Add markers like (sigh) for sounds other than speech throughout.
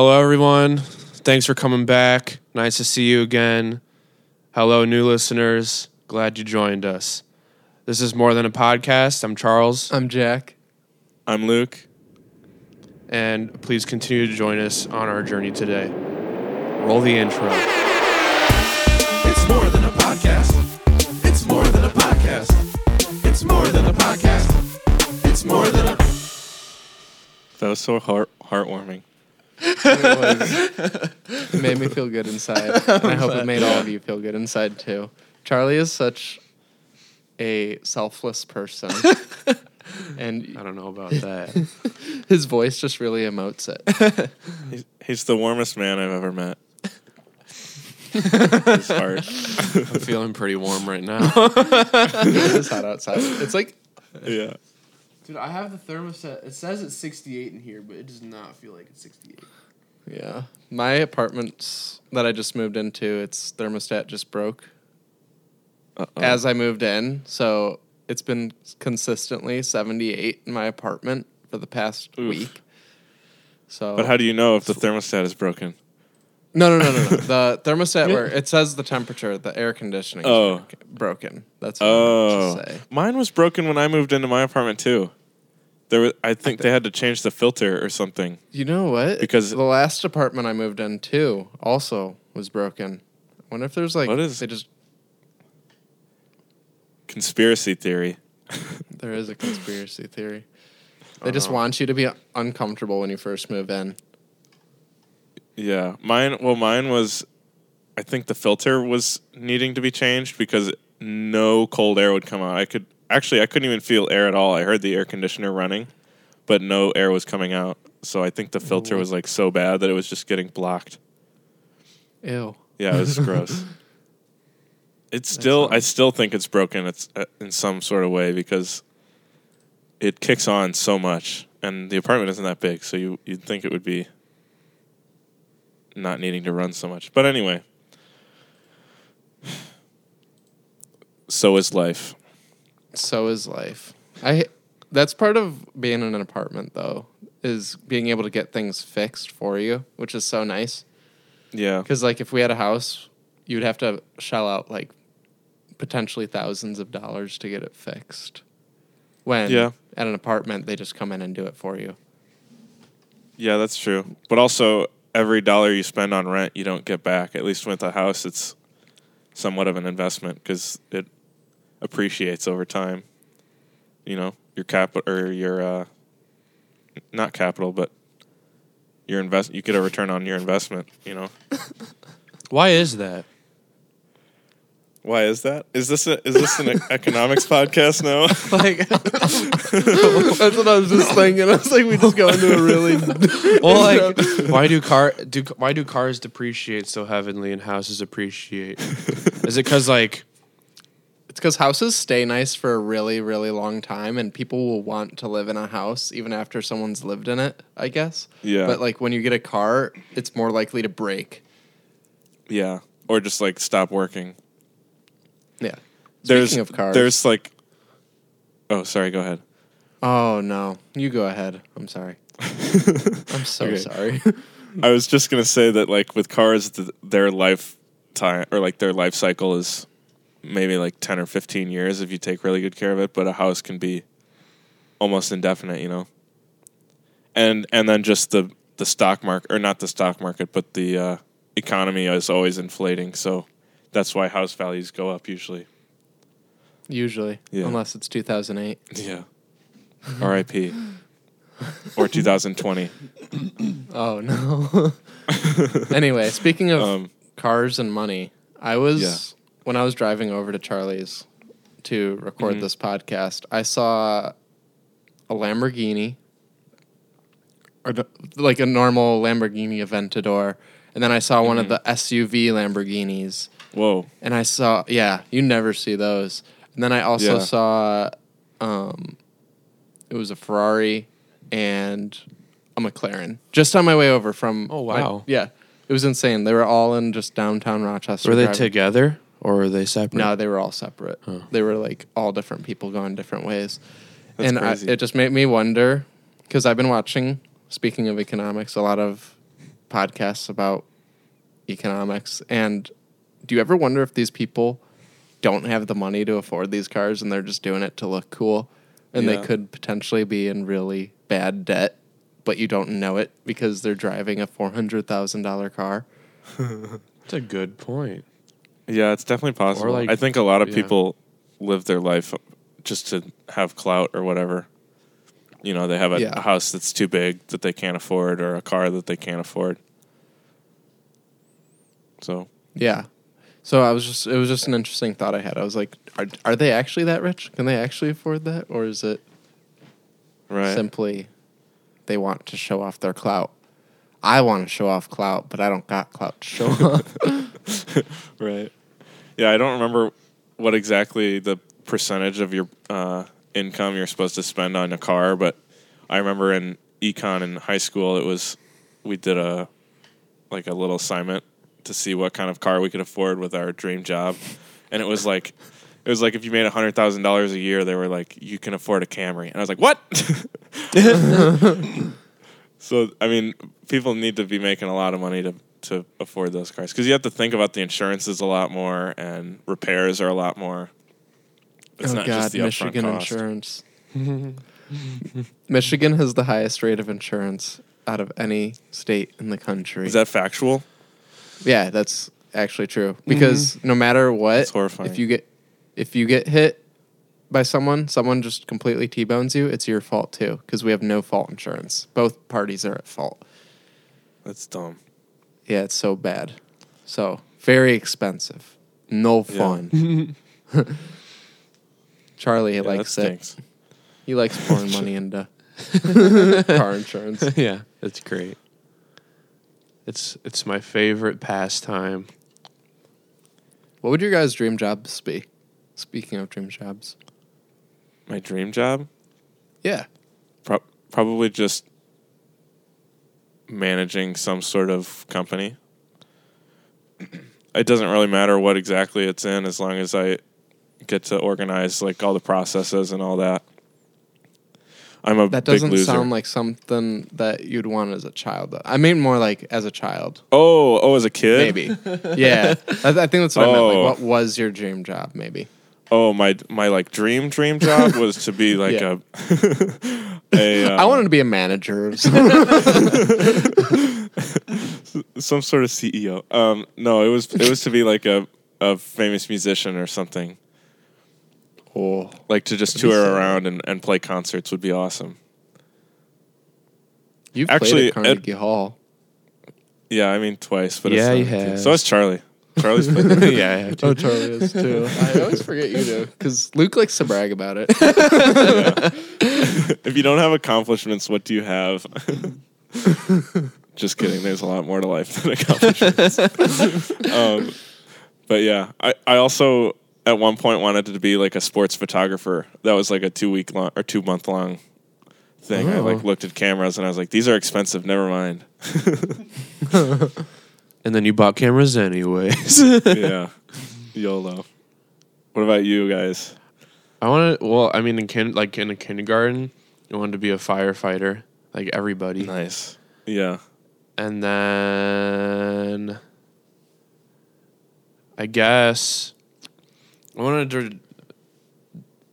Hello, everyone. Thanks for coming back. Nice to see you again. Hello, new listeners. Glad you joined us. This is More Than a Podcast. I'm Charles, I'm Jack. I'm Luke. and please continue to join us on our journey today. Roll the intro. It's more than a podcast. It's more than a podcast. It's more than a podcast. It's more than a. That was so heart heartwarming. It was. It (laughs) made me feel good inside. (laughs) And I hope it made all of you feel good inside too. Charlie is such a selfless person. (laughs) and I don't know about that. his voice just really emotes it. He's, he's the warmest man I've ever met. His heart. I'm feeling pretty warm right now. it is hot outside. It's like Yeah. Dude, I have the thermostat. It says it's 68 in here, but it does not feel like it's 68. yeah. My apartments that I just moved into, its thermostat just broke Uh-oh. as I moved in. So it's been consistently 78 in my apartment for the past Oof. week. So but how do you know if the thermostat is broken? No, no, no, no, no. (laughs) the thermostat where it says the temperature, the air conditioning is Oh. broken- broken. That's what I Oh, meant to oh. say. mine was broken when I moved into my apartment too. There, was, I think they had to change the filter or something. You know what? Because- the last apartment I moved in too also was broken. I wonder if there's like What is- they just Conspiracy theory. (laughs) there is a conspiracy theory. (laughs) They just uh-huh. want you to be uncomfortable when you first move in. Yeah, mine. Well, mine was. I think the filter was needing to be changed because no cold air would come out. I could actually, I couldn't even feel air at all. I heard the air conditioner running, but no air was coming out. So I think the filter was like so bad that it was just getting blocked. Ew. Yeah, it was (laughs) gross. It's still, I still think it's broken. It's uh, in some sort of way because it kicks on so much, and the apartment isn't that big, so you you'd think it would be not needing to run so much. But anyway, (sighs) so is life. So is life. I that's part of being in an apartment though, is being able to get things fixed for you, which is so nice. Yeah, Because like if we had a house, you would have to shell out like potentially thousands of dollars to get it fixed. When Yeah. at an apartment, they just come in and do it for you. yeah, that's true. But also, every dollar you spend on rent, you don't get back. At least with a house, it's somewhat of an investment because it appreciates over time. You know, your capital or your uh, not capital, but your invest. You get a return on your investment. You know, (laughs) Why is that? why is that? Is this a is this an (laughs) economics podcast now? (laughs) Like that's what I was just thinking. I was like, we just go into a really Well, like, why do car do why do cars depreciate so heavily and houses appreciate? Is it because like It's because houses stay nice for a really, really long time, and people will want to live in a house even after someone's lived in it. I guess. Yeah. But like when you get a car, it's more likely to break. yeah, or just like stop working. Yeah. There's Speaking of cars, there's like. Oh, sorry. Go ahead. Oh no, you go ahead. I'm sorry. (laughs) I'm so Okay. sorry. (laughs) I was just gonna say that like with cars, th- their lifetime or like their life cycle is maybe like ten or fifteen years if you take really good care of it. But a house can be almost indefinite, you know. And and then just the the stock market or not the stock market, but the uh, economy is always inflating. So that's why house values go up usually. Usually, Yeah. unless it's 2008. Yeah. R.I.P. or 2020. (coughs) Oh no. (laughs) anyway, speaking of Um, cars and money, I was. When I was driving over to Charlie's to record Mhm. this podcast. I saw a Lamborghini, or the- like a normal Lamborghini Aventador, and then I saw one of Mhm. the SUV Lamborghinis, Whoa. and I saw yeah, you never see those. And then I also Yeah. saw, um, it was a Ferrari and a McLaren just on my way over from. Oh, my- wow. yeah, it was insane. They were all in just downtown Rochester. were they driving- together or were they separate? No, they were all separate. Huh. They were like all different people going different ways, That's and I, it just made me wonder because I've been watching. Speaking of economics, a lot of podcasts about economics. And do you ever wonder if these people don't have the money to afford these cars and they're just doing it to look cool? And Yeah. they could potentially be in really bad debt, but you don't know it because they're driving a $400,000 car. (laughs) That's a good point. Yeah, it's definitely possible. like- I think a lot of yeah. people live their life just to have clout or whatever. You know, they have a, Yeah. a house that's too big that they can't afford or a car that they can't afford. So, Yeah. So I was just it was just an interesting thought I had. I was like, are are they actually that rich? Can they actually afford that or is it right. simply they want to show off their clout? I want to show off clout, but I don't got clout to show (laughs) off. Right. Yeah, I don't remember what exactly the percentage of your uh, income you're supposed to spend on a car, but I remember in econ in high school, it was we did a like a little assignment to see what kind of car we could afford with our dream job, and it was like. It was like if you made hundred thousand dollars a year, they were like, "You can afford a Camry," and I was like, "What?" (laughs) (laughs) so, I mean, people need to be making a lot of money to to afford those cars because you have to think about the insurances a lot more and repairs are a lot more. It's oh not God, just the Michigan cost. insurance. (laughs) Michigan has the highest rate of insurance out of any state in the country. Is that factual? yeah, that's actually true. Because mm-hmm. no matter what, That's horrifying. if you get if you get hit by someone, someone just completely T-bones you, it's your fault too because we have no fault insurance. Both parties are at fault. That's dumb. Yeah, it's so bad. So, very expensive. No Yeah. fun. (laughs) Charlie Yeah, likes it. stinks. He likes pouring money into (laughs) car (laughs) insurance. yeah, that's great. It's it's my favorite pastime. What would your guys' dream jobs be? Speaking of dream jobs. My dream job, Yeah. Pro- probably just managing some sort of company. It doesn't really matter what exactly it's in, as long as I get to organize like all the processes and all that. I'm a That doesn't sound like something that you'd want as a child. though. I mean more like as a child. oh, oh, as a kid, Maybe. yeah. (laughs) I, I think that's what I meant. Oh. Like what was your dream job maybe? Oh, my my like dream dream job was to be (laughs) like Yeah. a (laughs) a I wanted to be a manager. (laughs) some sort of CEO. Um, no, it was it was to be like a a famous musician or something. oh. Like to just tour around and, and play concerts would be awesome. You've Actually, played at Carnegie Hall. Yeah, I mean twice, but Yeah, it's you have. So is Charlie. Charlie's played. (laughs) yeah, I have to. Oh, Charlie is too. (laughs) I always forget you do because Luke likes to brag about it. (laughs) if you don't have accomplishments, what do you have? Just kidding. There's a lot more to life than accomplishments. um, but yeah, I, I also at one point wanted to be like a sports photographer. That was like a two week long or two month long thing. I Oh. like looked at cameras and I was like, these are expensive. Never mind. And then you bought cameras anyways. (laughs) yeah, (laughs) YOLO. What about you guys? I want to. Well, I mean, in kin- like in a kindergarten, I wanted to be a firefighter, like everybody. Nice. Yeah. And then I guess I wanted to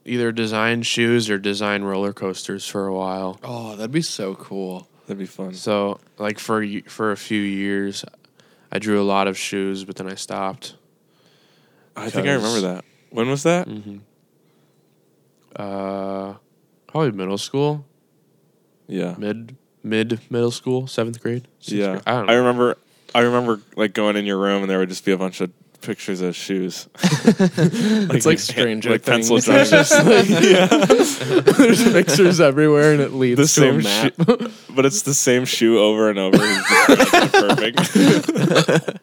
either design shoes or design roller coasters for a while. oh, that'd be so cool. That'd be fun. So, like for y- for a few years, I drew a lot of shoes, but then I stopped. I think I remember that. When was that? hmm Uh, probably middle school, Yeah. mid mid middle school, seventh grade. Yeah, grade. I don't I remember. I remember like going in your room and there would just be a bunch of pictures of shoes. (laughs) It's like hand- Stranger like pencil (laughs) Things. drawings. yeah, There's pictures everywhere, and it leads to the to same a map. shoe, but it's the same shoe over and over. It's just, like, perfect.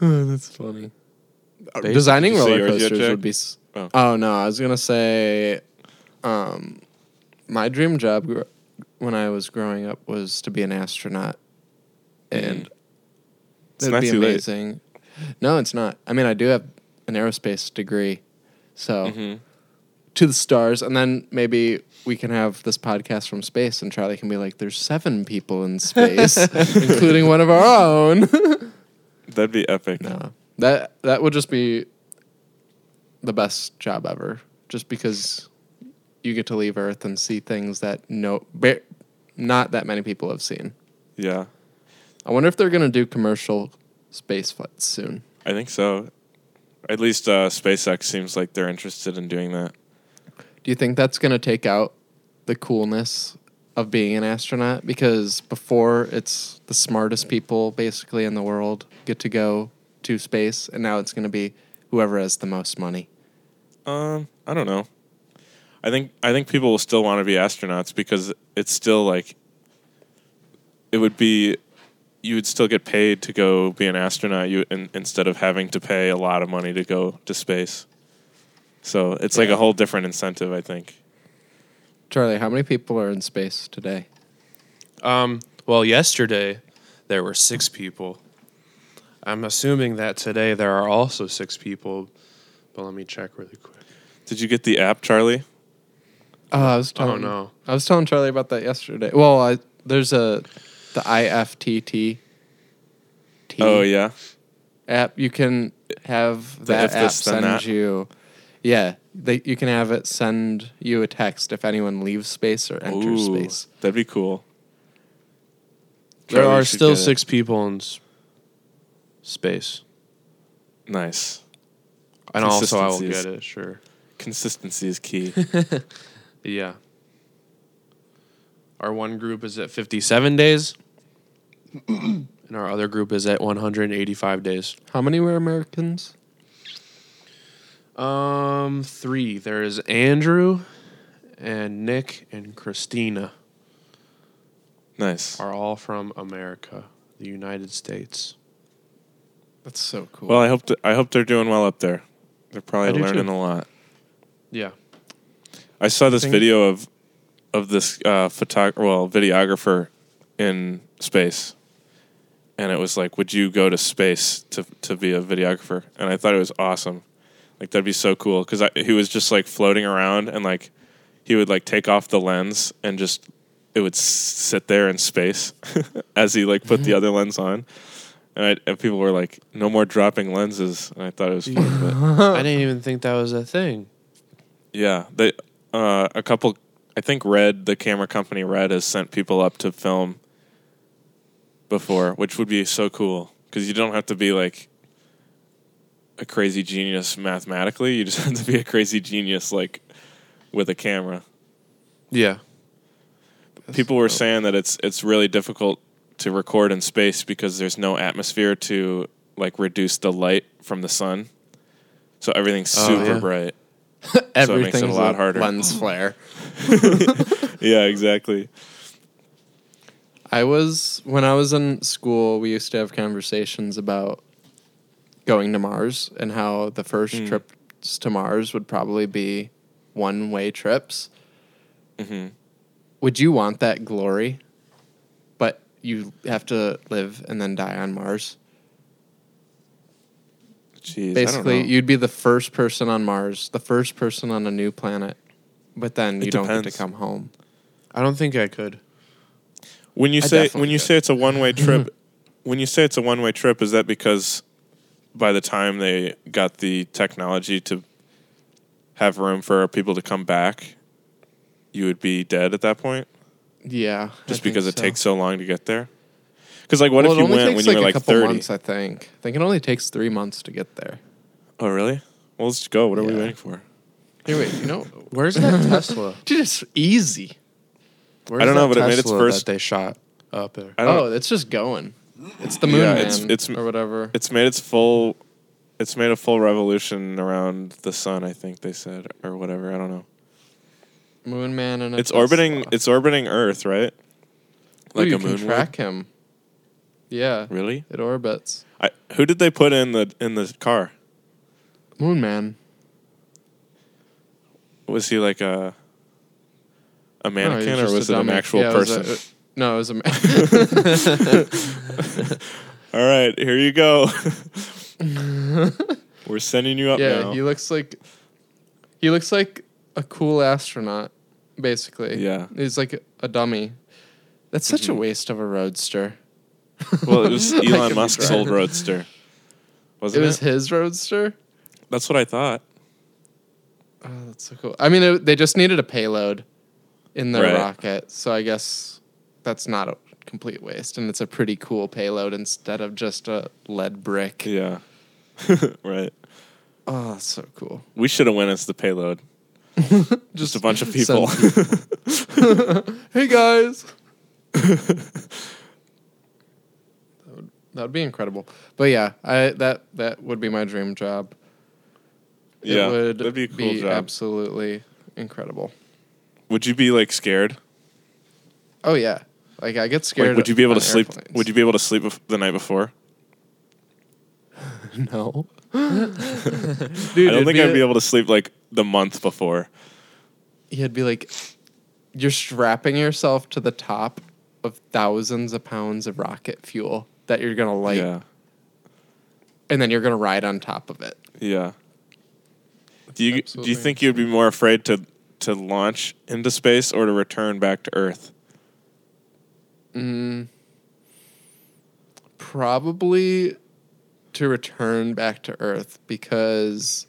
Oh, (laughs) that's funny. Basically, Designing did roller yours yet, coasters would be. s- Oh. Oh. no, I was gonna say, um, my dream job gr- when I was growing up was to be an astronaut, and Mm. It's it'd not be too late. amazing. No, it's not. I mean, I do have an aerospace degree, so Mhm. to the stars, and then maybe we can have this podcast from space, and Charlie can be like, "There's seven people in space, (laughs) including one of our own." (laughs) That'd be epic. no, that that would just be the best job ever, just because you get to leave Earth and see things that no, ba- not that many people have seen. Yeah, I wonder if they're gonna do commercial space flights soon. I think so. At least uh, SpaceX seems like they're interested in doing that. Do you think that's going to take out the coolness of being an astronaut? Because before it's the smartest people basically in the world get to go to space, and now it's going to be whoever has the most money. Um, I don't know. I think I think people will still want to be astronauts because it's still like it would be you would still get paid to go be an astronaut you in, instead of having to pay a lot of money to go to space. So it's like a whole different incentive, I think. Charlie, how many people are in space today? Um, well, yesterday there were six people. I'm assuming that today there are also six people, but let me check really quick. Did you get the app, Charlie? Oh, I was I telling. don't know. I was telling Charlie about that yesterday. Well, I, there's a the IFTT. T Oh yeah. app you can have The that app this, send that. you yeah they, you can have it send you a text if anyone leaves space or enters Ooh, space That'd be cool. There Charlie are still get it. six people in space, Nice. and also I will get it. Sure. Consistency is key. (laughs) Yeah. Our one group is at 57 days, and our other group is at 185 days. how many were americans Um, three. There is Andrew, and Nick and Christina nice. are all from America, the United States. that's so cool Well, I hope th- I hope they're doing well up there. They're I probably do learning too. a lot. Yeah. I saw this think- video of of this uh, photog- well videographer in space, and it was like, "Would you go to space to to be a videographer?" And I thought it was awesome. Like that'd be so cool because he was just like floating around and like he would like take off the lens and just it would sit there in space (laughs) as he like put the other lens on. And, I, and people were like, "No more dropping lenses." And I thought it was fun. But (laughs) I didn't even think that was a thing. Yeah, they uh, a couple. I think Red, the camera company Red, has sent people up to film before, which would be so cool because you don't have to be like a crazy genius mathematically. You just (laughs) have to be a crazy genius like with a camera. Yeah. people were saying that it's it's really difficult to record in space because there's no atmosphere to like reduce the light from the sun. So everything's super Oh, super yeah. bright. (laughs) everything's a lot harder. lens flare (laughs) Yeah, exactly. I was when i was in school we used to have conversations about going to mars and how the first Mm. trips to mars would probably be one way trips hmm would you want that glory but you have to live and then die on mars Jeez, basically I don't know. you'd be the first person on mars the first person on a new planet but then It you don't get to come home I don't think I could. When you I say when you could. say it's a one way (clears throat) trip, when you say it's a one way trip, is that because by the time they got the technology to have room for people to come back, you would be dead at that point, yeah I just think because it so. takes so long to get there. Because like, what well, if you went takes when you were a like couple thirty? months i think i think it only takes three months to get there Oh, really? Well, let's go. What are we waiting for? Hey, wait, you know, Where's that (laughs) Tesla? just easy. Where's I don't know, that but it made its Tesla first- that they shot up there. I don't. Oh, it's just going. It's the moon Yeah, man it's- it's- or whatever. It's made its full. It's made a full revolution around the sun. I think they said, or whatever. I don't know. moon man and a It's orbiting. It's orbiting Earth, right? Ooh, Like you a can moon. would? track him. Yeah, Really? it orbits. I, who did they put in the in the car? Moon man. Was he like a a mannequin he's or was a it an actual Yeah, it was person? a- no, it was a man. (laughs) All right, here you go. (laughs) We're sending you up yeah, now. he looks like he looks like a cool astronaut, basically. Yeah. He's like a dummy. That's such a Mhm. waste of a roadster. Well, it was (laughs) Elon Musk's old roadster. Wasn't it? was his roadster. That's what I thought. Oh, that's so cool. I mean, it, they just needed a payload in their Right. rocket, so I guess that's not a complete waste, and it's a pretty cool payload instead of just a lead brick. Yeah. (laughs) right. Oh, that's so cool. We should have went as the payload. (laughs) Just a bunch of people. send (laughs) hey guys. that, would, that would be incredible. But yeah, I that that would be my dream job. yeah. it would that'd be a cool job. absolutely incredible. Would you be like scared? Oh yeah, like I get scared. Like, would you be able to sleep? airplanes. Would you be able to sleep the night before? (laughs) No. (laughs) Dude, I don't think be I'd a- be able to sleep like the month before. You'd be like, you're strapping yourself to the top of thousands of pounds of rocket fuel that you're gonna light, Yeah. and then you're gonna ride on top of it. Yeah. Do you do you think you'd be more afraid to to launch into space or to return back to Earth? Mm, probably to return back to Earth because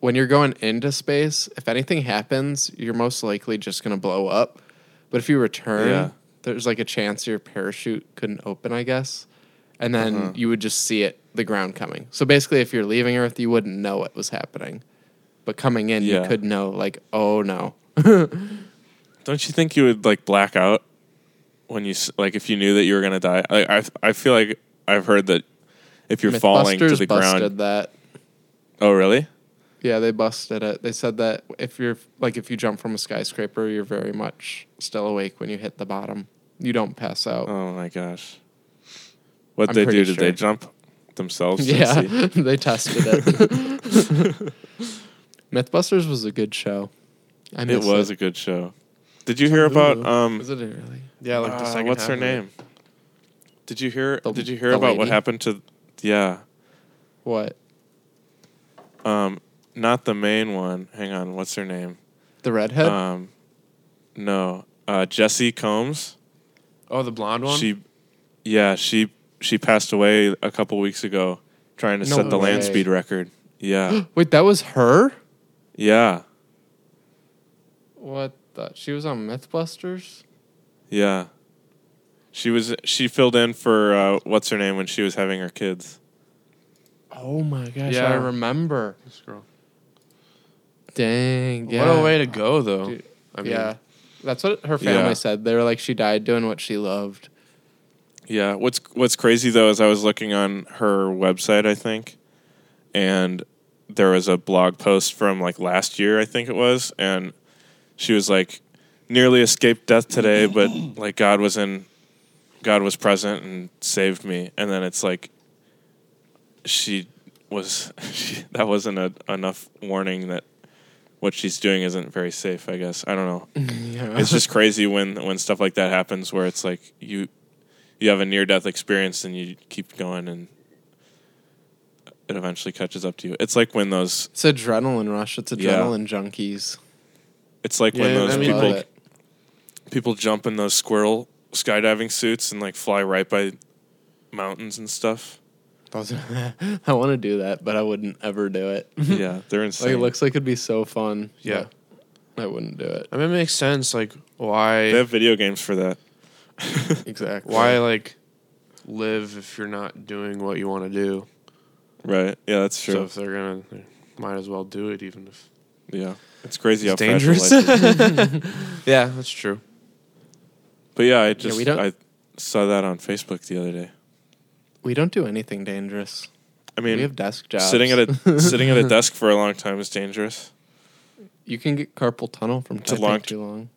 when you're going into space, if anything happens, you're most likely just going to blow up. But if you return, Yeah. there's like a chance your parachute couldn't open, I guess. And then Uh-huh. you would just see it, the ground coming. So basically, if you're leaving Earth, you wouldn't know what was happening. But coming in, Yeah. you could know, like, oh no. (laughs) Don't you think you would like black out when you s- like if you knew that you were gonna die? I I, I feel like I've heard that if you're falling to Mythbusters the busted ground. that. Oh really? Yeah, they busted it. They said that if you're like if you jump from a skyscraper, you're very much still awake when you hit the bottom. You don't pass out. Oh my gosh. What I'm they pretty do? Did they sure. jump themselves? to yeah, see? (laughs) they tested it. (laughs) Mythbusters was a good show. I It miss was a good show. Did you hear about um? Was it really? Yeah, like the uh, second. what's her of it. name? Did you hear? The- did you hear the about what happened to? Yeah. What? Um, not the main one. Hang on. What's her name? The redhead? Um, no. Uh, Jessi Combs. Oh, the blonde one. She, yeah, she she passed away a couple weeks ago, trying to No set the land speed record. Yeah, (gasps) Wait, that was her? Yeah, What the? She was on Mythbusters? yeah. She was she filled in for uh, what's her name when she was having her kids. Oh my gosh, Yeah. I remember. This girl. Dang. Yeah. What a way to go, though. Dude, I mean, yeah. That's what her family Yeah. said. They were like, she died doing what she loved. Yeah. What's What's crazy though is I was looking on her website, I think, and there was a blog post from like last year, I think it was, and she was like, nearly escaped death today, but (clears throat) like God was in, God was present and saved me, and then it's like, she was (laughs) she, that wasn't a, enough warning that what she's doing isn't very safe. I guess I don't know yeah. it's just (laughs) crazy when when stuff like that happens where it's like you you have a near death experience and you keep going and it eventually catches up to you. It's like when those It's adrenaline rush. It's Yeah. adrenaline junkies. it's like when Yeah, those I mean, people Love people jump in those squirrel skydiving suits and like fly right by mountains and stuff. Those- (laughs) I want to do that, but I wouldn't ever do it. yeah, they're (laughs) like insane. it looks like it'd be so fun. Yeah. but I wouldn't do it. I mean, it makes sense. Like, why? they have video games for that. Exactly. why like live if you're not doing what you want to do? Right. Yeah, that's true. So if they're gonna, they might as well do it, even if yeah. It's crazy it's how dangerous. life is. (laughs) yeah, that's true. But yeah, I just we don't- I saw that on Facebook the other day. We don't do anything dangerous. I mean, we have desk jobs. sitting at a (laughs) sitting at a desk for a long time is dangerous. you can get carpal tunnel from a typing long- too long.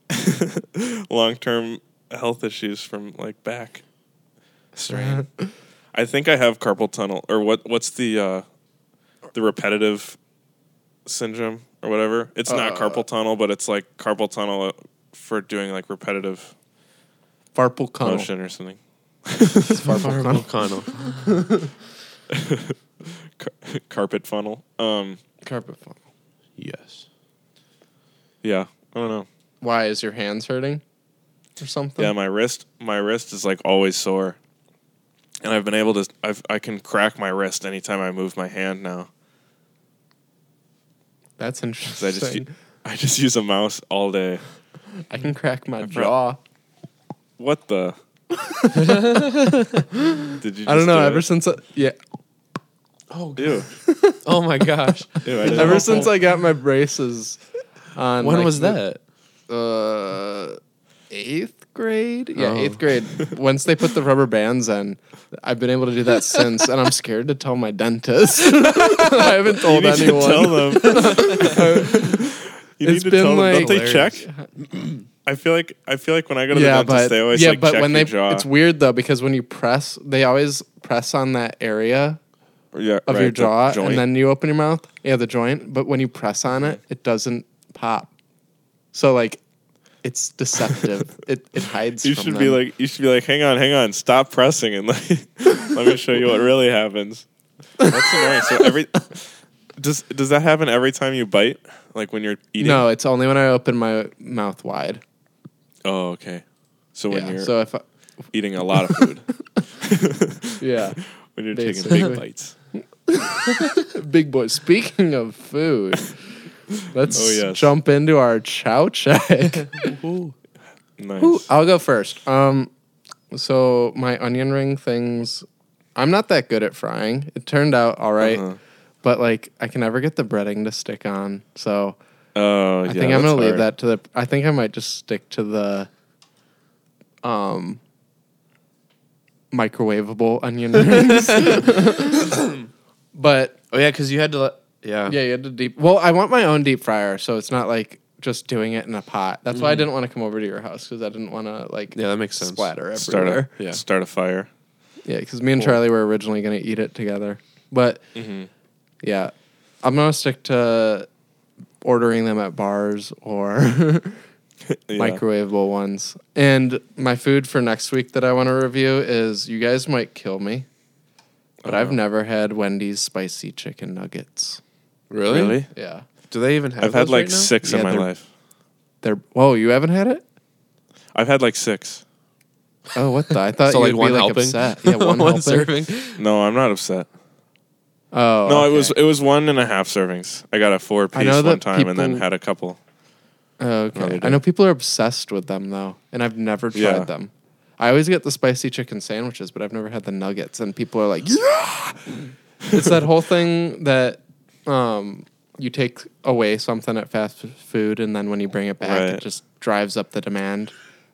(laughs) long term health issues from like back strain. I think I have carpal tunnel or what what's the uh the repetitive syndrome or whatever. It's not Uh, carpal tunnel, but it's like carpal tunnel uh, for doing like repetitive Farpal tunnel. motion or something. Farpal tunnel. Connell. (laughs) Car- carpet funnel. Um Carpal tunnel. Yes. Yeah, I don't know. Why is your hands hurting or something? Yeah, my wrist, my wrist is like always sore, and I've been able to. I've I can crack my wrist anytime I move my hand now. That's 'Cause I just interesting. u- I just use a mouse all day. I can crack my forgot- jaw. What the? (laughs) Did you? I don't know. do Ever it? since I, yeah, Oh, Ew. (laughs) oh my gosh. (laughs) Ew, ever know. since I got my braces on. when like, was the- that? uh eighth grade yeah Oh. eighth grade (laughs) once they put the rubber bands in i've been able to do that since and i'm scared to tell my dentist (laughs) i haven't You told need to anyone tell them. (laughs) you need It's to been tell them. like- Don't they check? I feel like I feel like when I go to yeah the dentist, but they always yeah like but when they jaw. it's weird though because when you press they always press on that area yeah, of right, your jaw joint. and then you open your mouth yeah the joint but when you press on it it doesn't pop so like it's deceptive (laughs) it, it hides you should be like you should be like, hang on, hang on, stop pressing and (laughs) like let me show you what really happens. That's annoying. So every (laughs) does does that happen every time you bite? Like when you're eating? no it's only when i open my mouth wide Oh, okay. So when yeah you're so if I, eating a lot of food, yeah when you're taking big bites. Big boy. Speaking of food, (laughs) let's Oh, yes. jump into our chow check. (laughs) Nice. Ooh, I'll go first. Um, so my onion ring things, I'm not that good at frying. It turned out all right, Uh-huh. but like I can never get the breading to stick on. So Oh, I yeah, think I'm gonna leave that to the. I think I might just stick to the, um, microwavable onion rings. (laughs) but Oh yeah, because you had to let. Yeah. Yeah, you had to deep. Well, I want my own deep fryer, so it's not like just doing it in a pot. That's why I didn't want to come over to your house because I didn't want to like Yeah, that makes sense. splatter Start everywhere. a Yeah. start a fire. Yeah, because me and Cool. Charlie were originally gonna eat it together, but Mm-hmm. yeah, I'm gonna stick to ordering them at bars or (laughs) Yeah. microwavable ones. And my food for next week that I want to review is you guys might kill me, but I've never had Wendy's spicy chicken nuggets. Really? Really? Yeah, Do they even have? I've had those like right now? six in Yeah, my they're- life. they're. Whoa, you haven't had it? I've had like six. Oh, what the? I thought So you'd like one be like helping. upset. (laughs) Yeah, one, helping. serving. No, I'm not upset. Oh, no, it okay. was it was one and a half servings. I got a four piece know one that time and then people- had a couple. Oh, okay. I know people are obsessed with them though, and I've never tried Yeah. them. I always get the spicy chicken sandwiches, but I've never had the nuggets. And people are like, "Yeah!" it's that whole thing that um, you take away something at fast food, and then when you bring it back, Right. it just drives up the demand,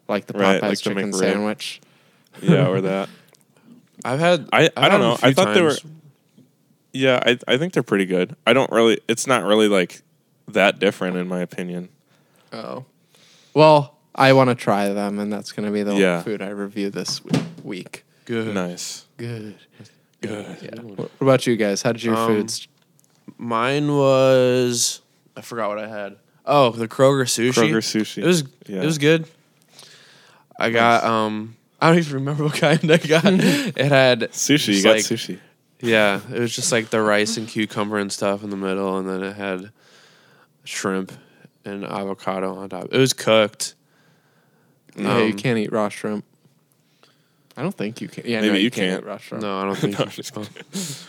like the Popeyes Right, like chicken McRib. sandwich. (laughs) Yeah, or that. (laughs) I've had. I- I've I don't know. I few thought they were- Yeah, I I think they're pretty good. I don't really. It's not really like that different in my opinion. Oh, well, I want to try them, and that's going to be the Yeah. food I review this week. good. Nice. Good. Good. Yeah. What what about you guys? How did your Um, foods? Mine was. I forgot what I had. Oh, the Kroger sushi. Kroger sushi. It was. Yeah. It was good. I got. Um. I don't even remember what kind I got. (laughs) it had sushi. You got like- sushi. Yeah, it was just like the rice and cucumber and stuff in the middle, and then it had shrimp and avocado on top. It was cooked. yeah, you um, can't eat raw shrimp. I don't think you can. Yeah, Maybe no, you can't. can't. eat raw. No, I don't (laughs) think No, you, I'm just oh,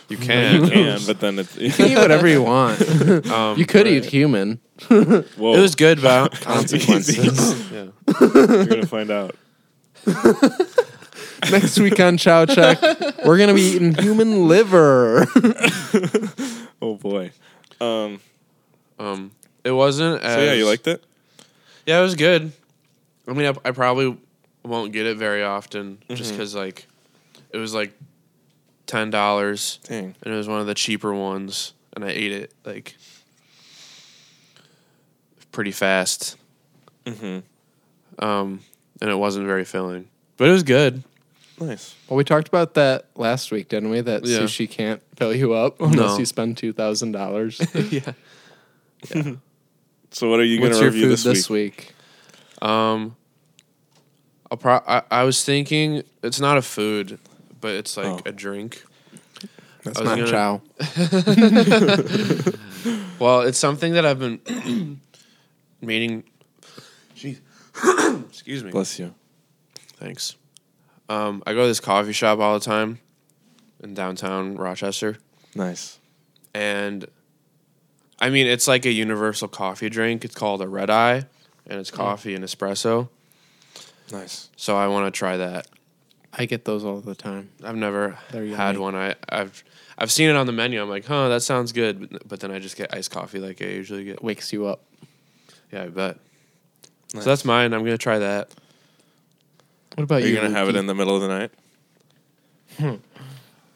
(laughs) you can. You can, (laughs) but then it's You can eat whatever you want. Um, you could right. eat human. Whoa. It was good, but consequences. yeah. You're gonna find out. Next week on Chow Check, we're gonna be eating human liver. Oh boy. Um. Um, it wasn't as So yeah, you liked it? Yeah, it was good. I mean, I, I probably won't get it very often, just Mhm. because like it was like ten dollars, and it was one of the cheaper ones, and I ate it like pretty fast. Mm-hmm. Um, and it wasn't very filling, but it was good. Nice. well, we talked about that last week, didn't we? That Yeah. sushi can't fill you up (laughs) unless No. you spend two thousand dollars. (laughs) yeah. (laughs) So what are you gonna your review food this, this week? week? Um, I'll pro- I, I was thinking it's not a food, but it's like Oh. a drink. That's I was not gonna- chow. (laughs) Well, it's something that I've been (clears throat) meaning. Jeez. (coughs) Excuse me. Bless you. Thanks. Um, I go to this coffee shop all the time in downtown Rochester, Nice. and I mean it's like a universal coffee drink. It's called a red eye, and it's coffee and espresso. Nice. So I want to try that. I get those all the time. I've never had one. I, I've I've seen it on the menu. I'm like, huh, that sounds good. But, but then I just get iced coffee like I usually get. Wakes you up. Yeah, I bet. Nice. So that's mine. I'm gonna try that. What about Are you? you gonna have it in the middle of the night?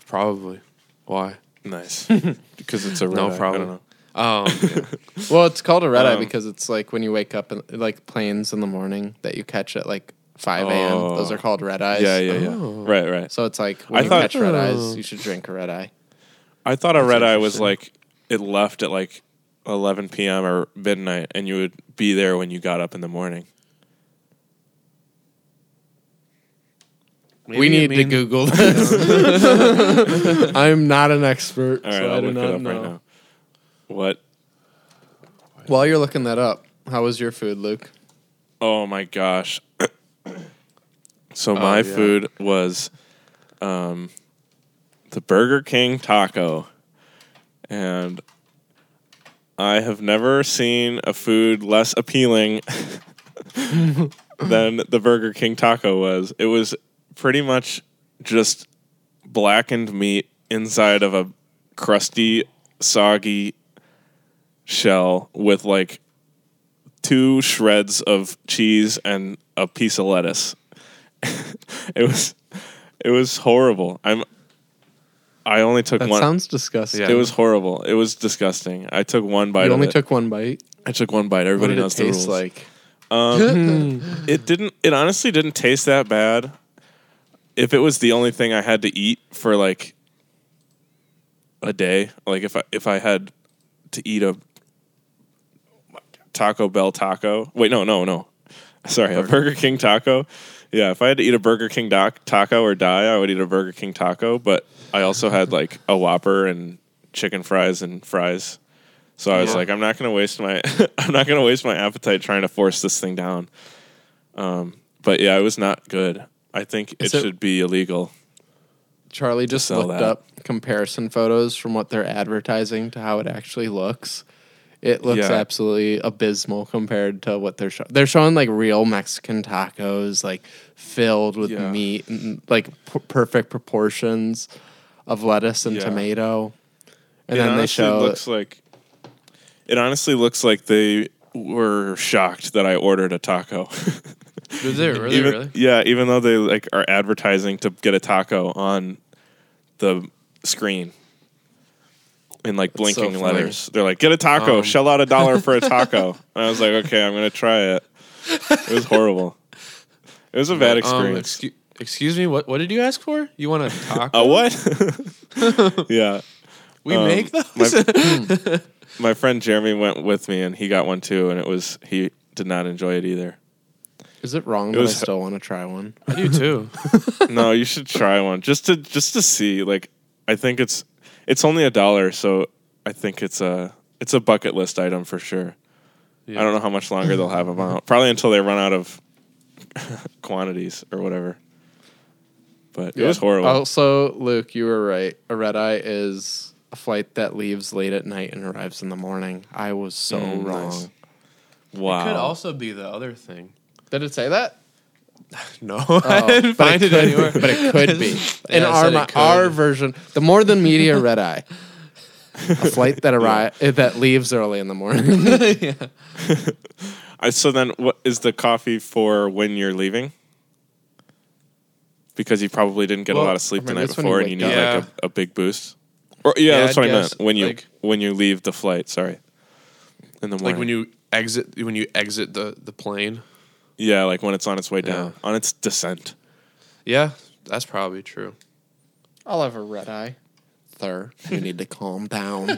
Probably. Why? Nice. (laughs) because it's a red No eye. problem. I don't know. Um, yeah. (laughs) Well, it's called a red eye Um, because it's like when you wake up in like planes in the morning that you catch at like five a.m. Oh. Those are called red eyes. Yeah, yeah, yeah. Oh. Right, right. So it's like when I you thought- catch red Oh. eyes, you should drink a red eye. I thought a red eye was like it left at like 11 p.m. or midnight, and you would be there when you got up in the morning. we Maybe need it to mean- Google (laughs) this. (laughs) I'm not an expert, All right, so I I'll do look not it up know. right now. What? While you're looking that up, how was your food, Luke? Oh my gosh. So Oh, my yeah. food was um, the Burger King taco. And I have never seen a food less appealing (laughs) than the Burger King taco was. It was pretty much just blackened meat inside of a crusty, soggy shell with like two shreds of cheese and a piece of lettuce. (laughs) it was it was horrible. I'm I only took one. That one sounds disgusting. It was horrible. It was disgusting. I took one bite You of only it. took one bite. I took one bite. Everybody knows the rules. like? Um, (laughs) it didn't. It honestly didn't taste that bad. If it was the only thing I had to eat for like a day, like if I if I had to eat a Taco Bell taco. Wait, no, no, no. Sorry, a Burger King taco. Yeah, if I had to eat a Burger King doc- taco or die, I would eat a Burger King taco. But I also had like a Whopper and chicken fries and fries. So I was Yeah. like, I'm not gonna waste my (laughs) I'm not gonna waste my appetite trying to force this thing down. Um, but yeah, it was not good. I think it it- should be illegal. Charlie just looked that. up comparison photos from what they're advertising to how it actually looks. It looks Yeah. absolutely abysmal compared to what they're showing. They're showing like real Mexican tacos, like filled with Yeah. meat and like p- perfect proportions of lettuce and Yeah. tomato. And it then they show looks like it honestly looks like they were shocked that I ordered a taco. (laughs) Was it really? even, really? Yeah, even though they like are advertising to get a taco on the screen in like That's so blinking letters. They're like, "Get a taco, Um, shell out a dollar for a (laughs) taco." and I was like, "Okay, I'm gonna try it." It was horrible. It was a bad Um, experience. excu- excuse me. What What did you ask for? You want a taco? a what? (laughs) yeah. We Um, make those. my, (laughs) my friend Jeremy went with me and he got one too, and it was he did not enjoy it either. Is it wrong It that I still want to try one? I do too. no, you should try one just to just to see. Like, I think it's it's only a dollar, so I think it's a it's a bucket list item for sure. I don't know how much longer they'll have them out. Probably until they run out of (laughs) quantities or whatever. But it was horrible. Also, Luke, you were right. A red eye is a flight that leaves late at night and arrives in the morning. I was so Mm, wrong. nice. It could also be the other thing. Did it say that? (laughs) No, I oh, didn't find it, could anywhere. But it could be. (laughs) In Yeah, it our said it mi- could. our version, the more than media red eye, a (laughs) flight that arrive eh, that leaves early in the morning. yeah. So then, what is the coffee for when you're leaving? Because you probably didn't get Well, a lot of sleep the night it's when you before, and you need up. like a, a big boost. Or yeah, Yeah, that's I'd what I meant. When you like- when you leave the flight, sorry, in the morning. Like when you exit when you exit the the plane. Yeah, like when it's on its way down, Yeah. on its descent. Yeah, that's probably true. I'll have a red eye. Sir, you need to calm down. (laughs) Do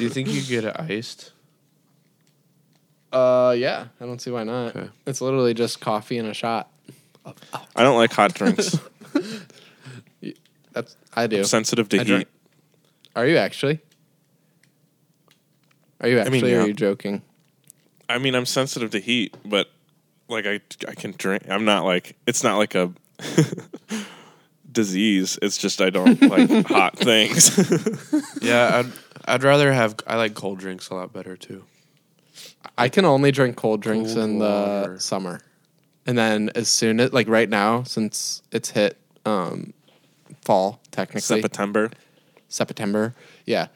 you think you could get it iced? uh, yeah, I don't see why not. Okay. It's literally just coffee and a shot. I don't like hot drinks. (laughs) That's I do. I'm sensitive to I heat. drink- Are you actually? Are you mean, actually? or yeah. Are you joking? I mean, I'm sensitive to heat, but like I I can drink. I'm not like it's not like a (laughs) disease. It's just I don't (laughs) like hot things. (laughs) Yeah, I'd I'd rather have. I like cold drinks a lot better too. I can only drink cold drinks Cold in water. the summer, and then as soon as like right now, since it's hit um, fall technically September. September, yeah.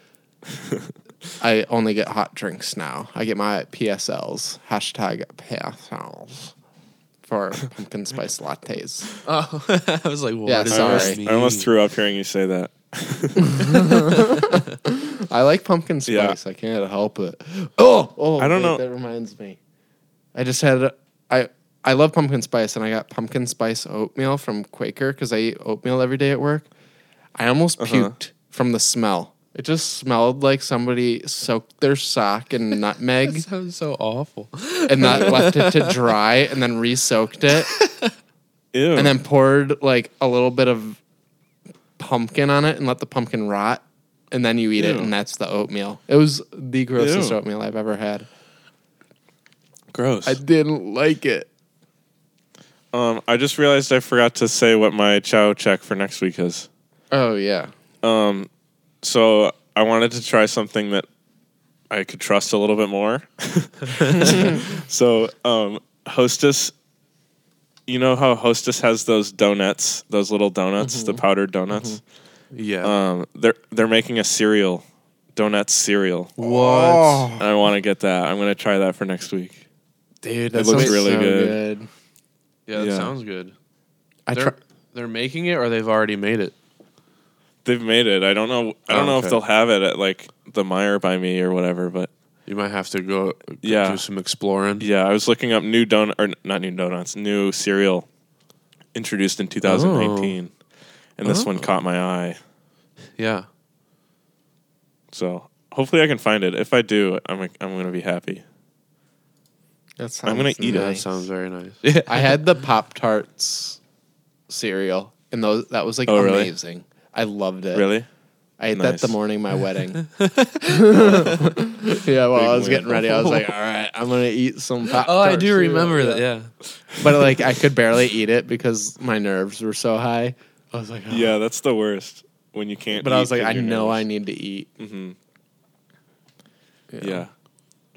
I only get hot drinks now. I get my PSLs hashtag PSLs for (laughs) pumpkin spice lattes. Oh, (laughs) I was like, what Yeah, does I sorry. that almost, mean? I almost threw up hearing you say that. (laughs) I like pumpkin Yeah. spice. I can't help it. Oh, oh! I don't wait, know- That reminds me. I just had I I love pumpkin spice, and I got pumpkin spice oatmeal from Quaker because I eat oatmeal every day at work. I almost Uh-huh. puked from the smell. It just smelled like somebody soaked their sock in (laughs) nutmeg That sounds so awful. and that left it to dry and then re-soaked it (laughs) Ew. and then poured like a little bit of pumpkin on it and let the pumpkin rot and then you eat it and that's the oatmeal. It was the grossest Ew. oatmeal I've ever had. gross. I didn't like it. um, I just realized I forgot to say what my chow check for next week is. Oh yeah. Um, so I wanted to try something that I could trust a little bit more. (laughs) so, um, Hostess, you know how Hostess has those donuts, those little donuts, the powdered donuts. Yeah. Um, they're they're making a cereal, donut cereal, what? and I want to get that. I'm gonna try that for next week. Dude, that looks really good. Yeah, that Yeah. sounds good. I They're, try. they're making it, or they've already made it. They've made it. I don't know. I don't Oh, know okay. if they'll have it at like the Meijer by me or whatever, but You might have to go Yeah. do some exploring. Yeah, I was looking up new donut or not new donuts, new cereal introduced in 2019, and this one Oh. caught my eye. Yeah. So hopefully I can find it. If I do, I'm I'm gonna be happy. That sounds I'm gonna eat it. That nice. sounds very nice. I had the Pop Tarts cereal, and those that was like Oh, really? amazing. I loved it. Really? I ate that the morning of my wedding. (laughs) yeah, while I was win. getting ready, I was like, (laughs) "All right, I'm gonna eat some Pop." Oh, I do cereal." remember that. Yeah. but like I (laughs) could barely eat it because my nerves were so high. I was like, oh. Yeah, that's the worst when you can't. But I was like, I you're know I need to eat. Mm-hmm. Yeah.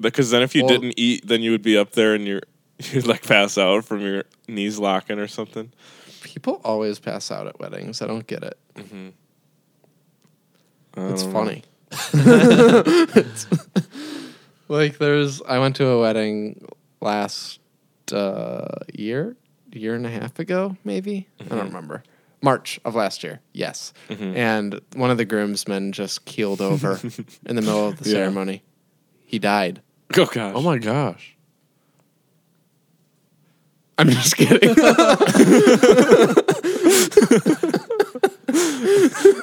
Because then if you Well- didn't eat, then you would be up there and you're you'd like pass out from your knees locking or something. People always pass out at weddings. I don't get it. I It's don't funny. It's- (laughs) like there's, I went to a wedding last uh, year, year and a half ago, maybe. I don't mm-hmm. remember. March of last year, yes. Mm-hmm. And one of the groomsmen just keeled over (laughs) in the middle of the Yeah. ceremony. He died. Oh gosh. Oh my gosh. I'm just kidding. (laughs)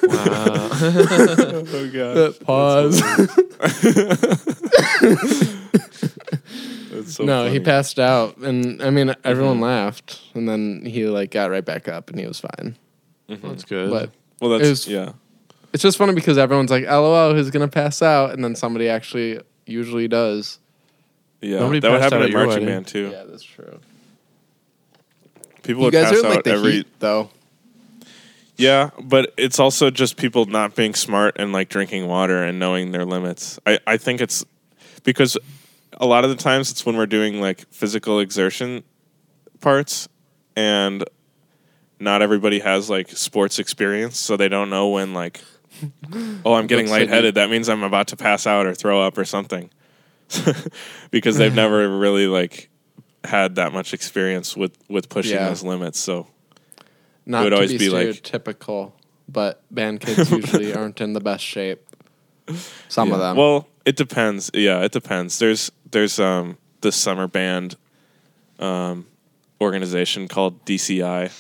Wow. Oh god. Pause. That's so no, he passed out, and I mean, mm-hmm. everyone laughed, and then he like got right back up, and he was fine. Mm-hmm. That's good. But Well, that's it was- yeah. it's just funny because everyone's like, "LOL, who's gonna pass out?" And then somebody actually usually does. Yeah, Nobody that would happen at at your marching wedding. too. Yeah, that's true. People You would guys pass are out like the every. heat, though. Yeah, but it's also just people not being smart and like drinking water and knowing their limits. I I think it's because a lot of the times it's when we're doing like physical exertion parts and not everybody has like sports experience, so they don't know when like oh, I'm getting Looks like lightheaded. That means I'm about to pass out or throw up or something. (laughs) because they've (laughs) never really like had that much experience with with pushing Yeah. those limits. So Not would to always be, be like- stereotypical, but band (laughs) kids usually aren't in the best shape. Some of them. Well, it depends. Yeah, it depends. There's there's um this summer band um organization called DCI,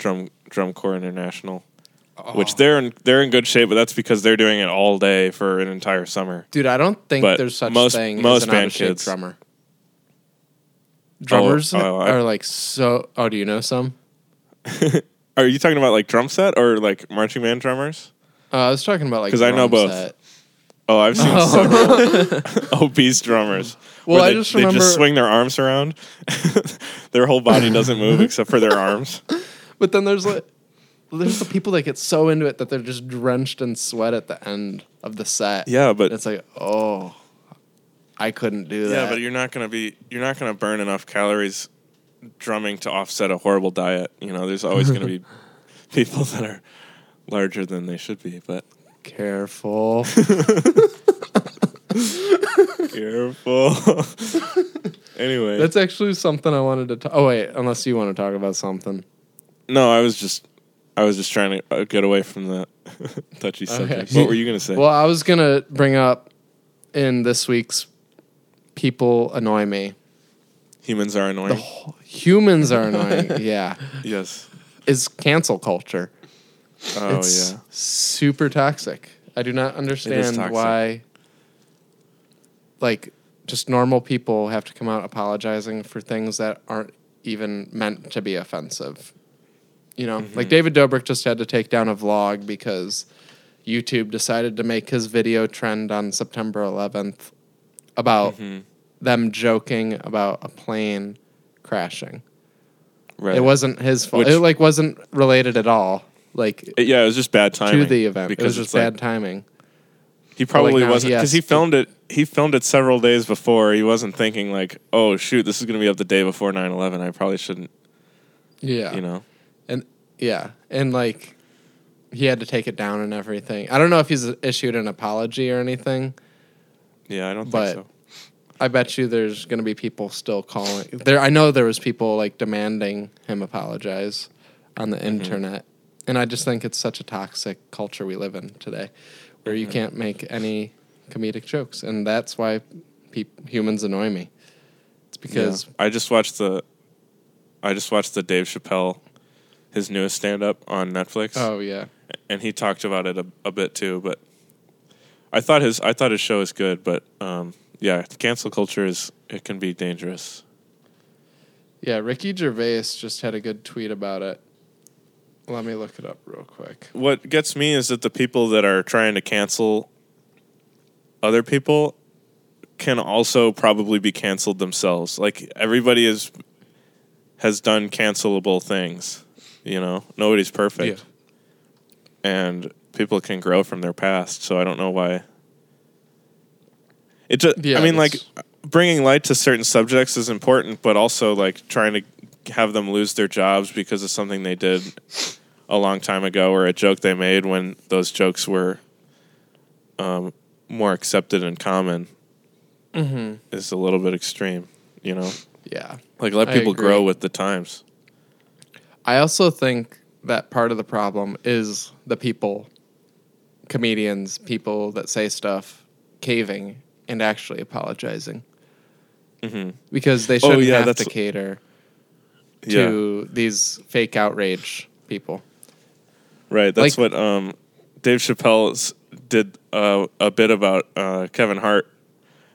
Drum Drum Corps International, which they're in they're in good shape, but that's because they're doing it all day for an entire summer. Dude, I don't think But there's such most- thing most as an band kids- drummer. Drummers oh, I- are like so. Oh, do you know some? (laughs) Are you talking about like drum set or like marching band drummers? Uh, I was talking about like 'Cause I know drum both. set. Oh, I've seen (laughs) several (laughs) obese drummers. Well, where I they, just they remember- just swing their arms around. their whole body doesn't move except for their arms. But then there's like there's the people that get so into it that they're just drenched in sweat at the end of the set. Yeah, but it's like, oh, I couldn't do that. yeah, but you're not gonna be you're not gonna burn enough calories drumming to offset a horrible diet. You know, there's always gonna be (laughs) people that are larger than they should be. But careful. (laughs) careful. (laughs) anyway, That's actually something I wanted to. talk Oh wait, unless you want to talk about something. no, I was just I was just trying to uh, get away from the touchy subject. Okay. What were you gonna say? Well, I was gonna bring up in this week's people annoy me. Humans are annoying. Humans are annoying. (laughs) yeah, yes. is cancel culture. Oh it's yeah. super toxic. I do not understand why. Like, just normal people have to come out apologizing for things that aren't even meant to be offensive. You know, Mm-hmm. like David Dobrik just had to take down a vlog because YouTube decided to make his video trend on September 11th about Mm-hmm. them joking about a plane crashing. Right. It wasn't his fault. Which- it like wasn't related at all. Like It- yeah, it was just bad timing to the event. because it was just it's like- bad timing. He probably now wasn't because he to- filmed it. He filmed it several days before. He wasn't thinking like, "Oh shoot, this is going to be up the day before 9/11. I probably shouldn't." Yeah. You know. And yeah, and like he had to take it down and everything. I don't know if he's issued an apology or anything. Yeah, I don't But- think so. I bet you there's going to be people still calling. There I know there was people like demanding him apologize on the Mm-hmm. internet. And I just think it's such a toxic culture we live in today where you Mhm. can't make any comedic jokes and that's why peop- humans annoy me. It's because Yeah. I just watched the, I just watched the Dave Chappelle, his newest stand up on Netflix. oh yeah. and he talked about it a, a bit too. But I thought his I thought his show is good, but um, yeah, cancel culture is it can be dangerous. Yeah, Ricky Gervais just had a good tweet about it. Let me look it up real quick. What gets me is that the people that are trying to cancel other people can also probably be canceled themselves. Like everybody is has done cancelable things. You know, nobody's perfect, and people can grow from their past. So I don't know why. It just, Yeah, I mean, like bringing light to certain subjects is important, but also like trying to have them lose their jobs because of something they did a long time ago or a joke they made when those jokes were um, more accepted and common Mm-hmm. is a little bit extreme. You know, Yeah. like let people grow with the times. I also think that part of the problem is the people, comedians, people that say stuff, caving and actually apologizing. hmm Because they Oh, shouldn't yeah, have to cater Yeah, to these fake outrage people. right. That's like- what um, Dave Chappelle did uh, a bit about uh, Kevin Hart,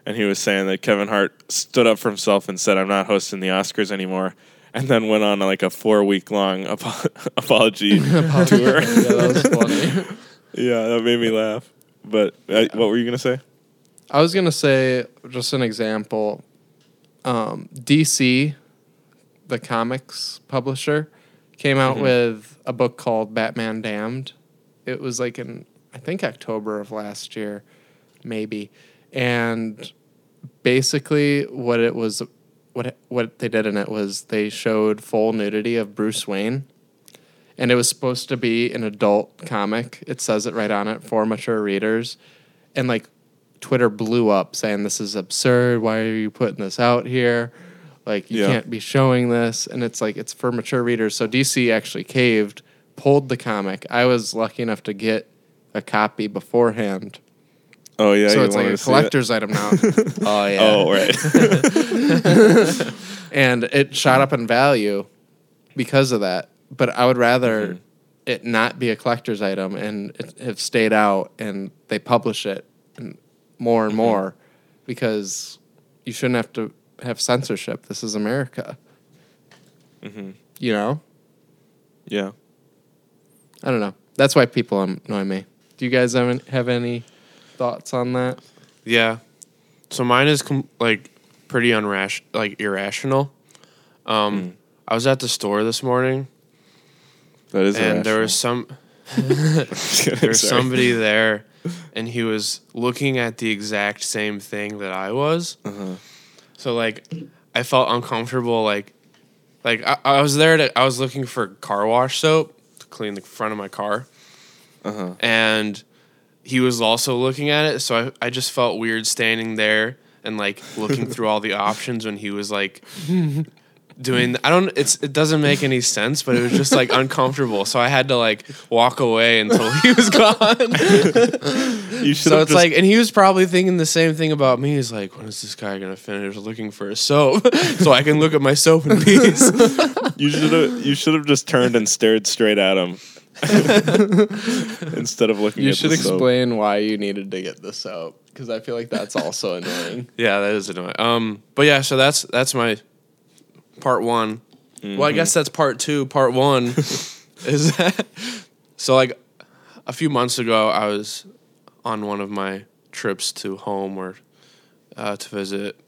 and he was saying that Kevin Hart stood up for himself and said, "I'm not hosting the Oscars anymore." And then went on like a four week long (laughs) apo- (laughs) apology tour. yeah, that was funny. (laughs) Yeah, that made me laugh. But uh, what were you gonna say? I was gonna say just an example. Um, DC, the comics publisher, came out Mhm. with a book called Batman Damned. It was like in I think October of last year, maybe, and basically what it was, what what they did in it was they showed full nudity of Bruce Wayne. And it was supposed to be an adult comic. It says it right on it for mature readers. And like Twitter blew up saying this is absurd. Why are you putting this out here? Like you Yeah. can't be showing this. And it's like it's for mature readers. So DC actually caved, pulled the comic. I was lucky enough to get a copy beforehand. Oh yeah, so you it's like a to see it? collector's item now. (laughs) oh yeah. Oh right. (laughs) and it shot up in value because of that. But I would rather Mhm. it not be a collector's item and it have stayed out and they publish it and more and Mhm. more because you shouldn't have to have censorship. This is America, hmm you know. Yeah. I don't know. That's why people annoy me. Do you guys have any, thoughts on that? Yeah. So mine is com- like pretty unrash like irrational. Um I was at the store this morning That is and there was some (laughs) (laughs) there was somebody there and he was looking at the exact same thing that I was. Uh-huh. So like I felt uncomfortable like like I, I was there to I was looking for car wash soap to clean the front of my car. Uh-huh. And he was also looking at it, so I, I just felt weird standing there and like looking through all the options when he was like doing I don't it's it doesn't make any sense, but it was just like uncomfortable. So I had to like walk away until he was gone. (laughs) You should so it's just, like and he was probably thinking the same thing about me. He's like, when is this guy gonna finish looking for a soap (laughs) so I can look at my soap in peace? (laughs) you should have you should have just turned and stared straight at him instead of looking. You at should the soap. explain why you needed to get the soap because I feel like that's also annoying. Yeah, that is annoying. Um, but yeah, so that's that's my part one. Well, I guess that's part two. Part one (laughs) is that so like a few months ago, I was on one of my trips to home or uh, to visit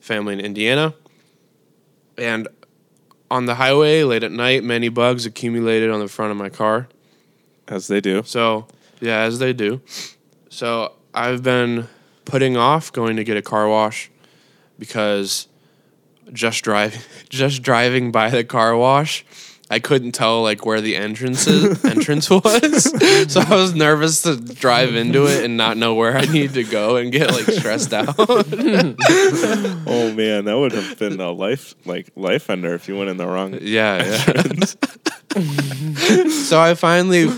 family in Indiana, and on the highway late at night, many bugs accumulated on the front of my car. as they do. So yeah, as they do. So I've been putting off going to get a car wash because just driving (laughs) just driving by the car wash, I couldn't tell like where the entrance is, (laughs) entrance was. (laughs) so I was nervous to drive into it and not know where I needed to go and get like stressed out. Oh man, that would have been a life like life ender if you went in the wrong. Yeah, yeah. so I finally,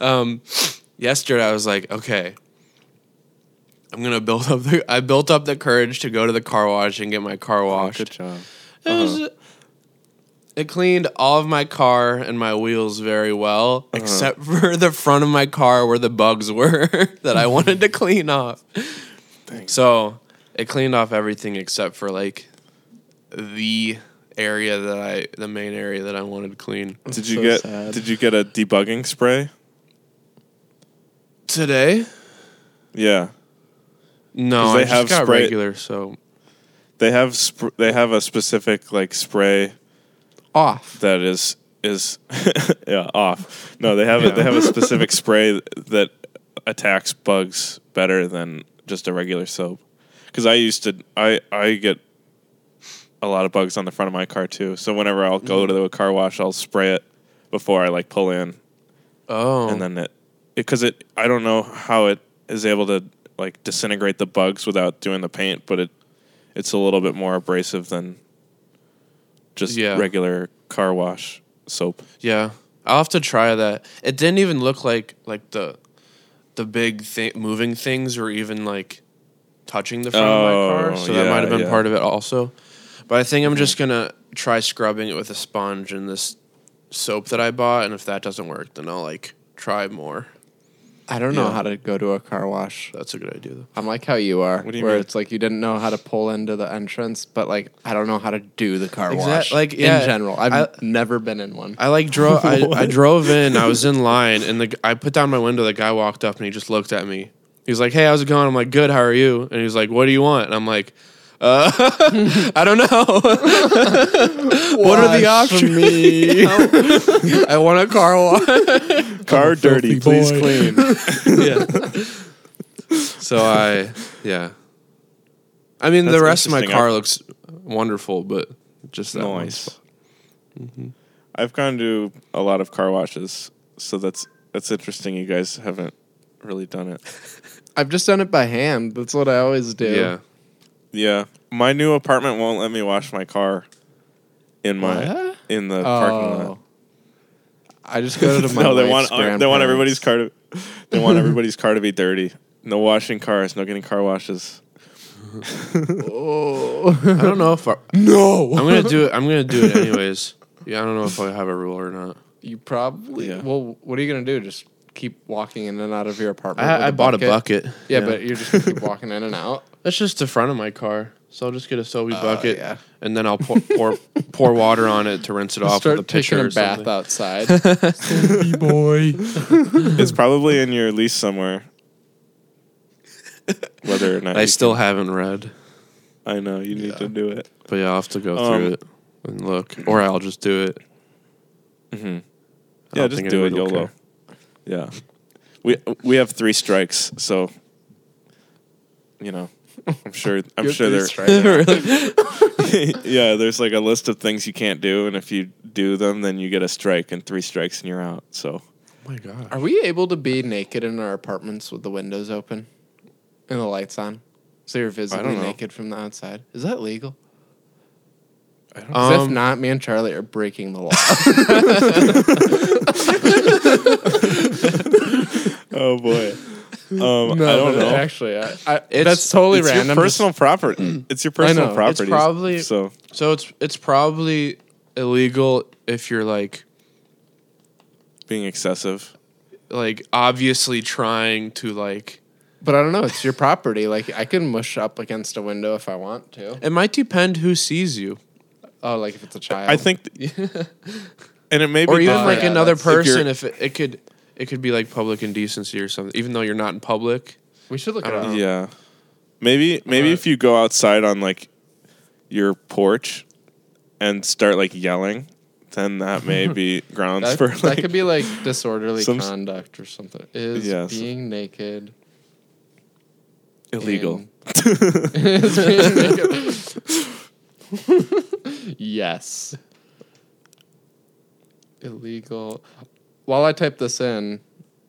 um, yesterday I was like, okay, I'm gonna build up the. I built up the courage to go to the car wash and get my car oh, washed. Good job. It, was, uh-huh. it cleaned all of my car and my wheels very well, uh-huh. except (laughs) for the front of my car where the bugs (laughs) were that I wanted to clean off. So it cleaned off everything except for like the area that I, the main area that I wanted to clean. Did you so get sad. Did you get a debugging spray? Today? Yeah, No, I they just have got spray- regular. So they have sp- they have a specific like spray Off. that is is (laughs) yeah off. No, they have a, they have a (laughs) specific spray that attacks bugs better than just a regular soap. Because I used to I I get a lot of bugs on the front of my car too. So whenever I'll go to mm. the car wash, I'll spray it before I like pull in, oh, and then it because it, I don't know how it is able to like disintegrate the bugs without doing the paint, but it it's a little bit more abrasive than just Yeah. regular car wash soap. Yeah, I'll have to try that. It didn't even look like like the the big thing moving things or even like touching the front of my car, Oh, so that might have been yeah. part of it also. But I think I'm mm-hmm. just gonna try scrubbing it with a sponge and this soap that I bought, and if that doesn't work, then I'll like try more. I don't know Yeah. how to go to a car wash. That's a good idea. Though. I'm like how you are, What do you where mean? it's like you didn't know how to pull into the entrance, but like I don't know how to do the car Exact- wash. like, yeah, in general, I've I- never been in one. I like drove. (laughs) I, I drove in. I was in line, and the g- I put down my window. The guy walked up and he just looked at me. He's like, "Hey, how's it going?" I'm like, "Good. How are you?" And he's like, "What do you want?" And I'm like, "Uh, (laughs) I don't know. (laughs) what are the options?" me. (laughs) I want a car wash. Car dirty, please clean. yeah. So I, yeah. I mean, the rest of my car I- looks wonderful, but just that one nice. spot. I've gone to a lot of car washes, so that's that's interesting. You guys haven't really done it. I've just done it by hand. That's what I always do. Yeah. Yeah, my new apartment won't let me wash my car in my What? in the parking lot. Oh. I just go to (laughs) my no, they want uh, they want everybody's car to they want (laughs) everybody's car to be dirty. No washing cars. No getting car washes. Oh. I don't know if I, no. I'm gonna do it. I'm gonna do it (laughs) anyways. Yeah, I don't know if I have a rule or not. You probably. Yeah. Well, what are you gonna do? Just keep walking in and out of your apartment. with I, I bought a bucket. Yeah, but you're just gonna keep walking in and out. That's just the front of my car. So I'll just get a Sobe Oh, bucket, yeah. and then I'll pour, pour (laughs) pour water on it to rinse it off Start with a pitcher taking a bath something. outside. boy. (laughs) It's probably in your lease somewhere. whether or not I still can- haven't read, I know you need to do it. but yeah, I'll have to go Um, through it and look, or I'll just do it. hmm Yeah, just do it, YOLO. care. Yeah, we we have three strikes, so you know, (laughs) I'm sure I'm You're sure three there. strikes. (laughs) (laughs) yeah, there's like a list of things you can't do, and if you do them, then you get a strike, and three strikes and you're out. So Oh my god. Are we able to be naked in our apartments with the windows open and the lights on? So you're visibly naked from the outside. Is that legal? I don't. 'Cause if Um, not, me and Charlie are breaking the law. oh boy. (laughs) Um, No, I don't know. Actually, I, I, It's- that's totally it's random. your just- personal property. It's your personal know. It's property. probably- so. So it's it's probably illegal if you're like Being excessive. like obviously trying to like. but I don't know. It's your property. Like I can mush up against a window if I want to. It might depend who sees you, Oh, like if it's a child. I think, (laughs) and it may be or even like yeah, another that's- if person. If, it, it could, it could be like public indecency or something. Even though you're not in public. we should look I it don't up. know. Yeah. Maybe maybe Uh, if you go outside on like your porch and start like yelling, then that may (laughs) be grounds That, for like that could be like disorderly some s- conduct or something. Is Yeah, so- being naked illegal. (laughs) Is being naked- (laughs) yes. Illegal. While I type this in,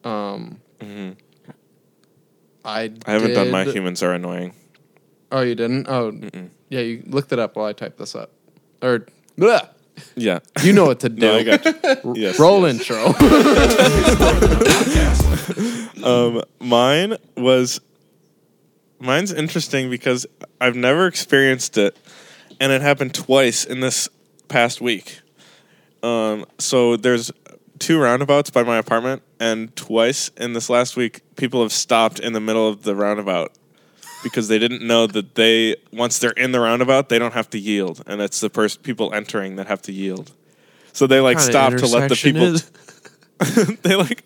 um, Mhm. I I haven't done my humans are annoying. Oh, you didn't? Oh, Mm-mm. yeah. You looked it up while I typed this up, or Bleh. Yeah. you know what to do. (laughs) No, I got you. (laughs) Yes. Roll yes. intro. (laughs) Um, mine was mine's interesting because I've never experienced it, and it happened twice in this past week. Um, so there's two roundabouts by my apartment, and twice in this last week, people have stopped in the middle of the roundabout because they didn't know that they once they're in the roundabout, they don't have to yield, and it's the person people entering that have to yield. So they like stop to let the people (laughs) they like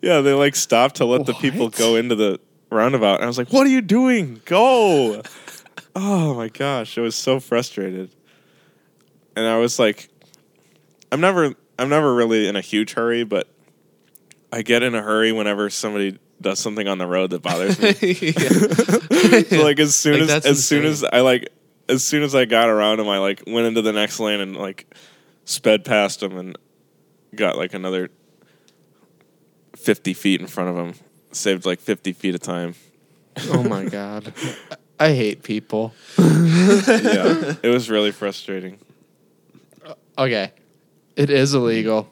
yeah they like stop to let the people go into the roundabout and i was like what are you doing? Go! (laughs) Oh my gosh i was so frustrated. And i was like i'm never i'm never really in a huge hurry but i get in a hurry whenever somebody does something on the road that bothers me. (laughs) So like as soon Like, as that's as soon as i like as soon as i got around him i like went into the next lane and like sped past him and got like another 50 feet in front of him. Saved like 50 feet of time. Oh my god, I hate people. (laughs) yeah. (laughs) It was really frustrating. Okay, it is illegal.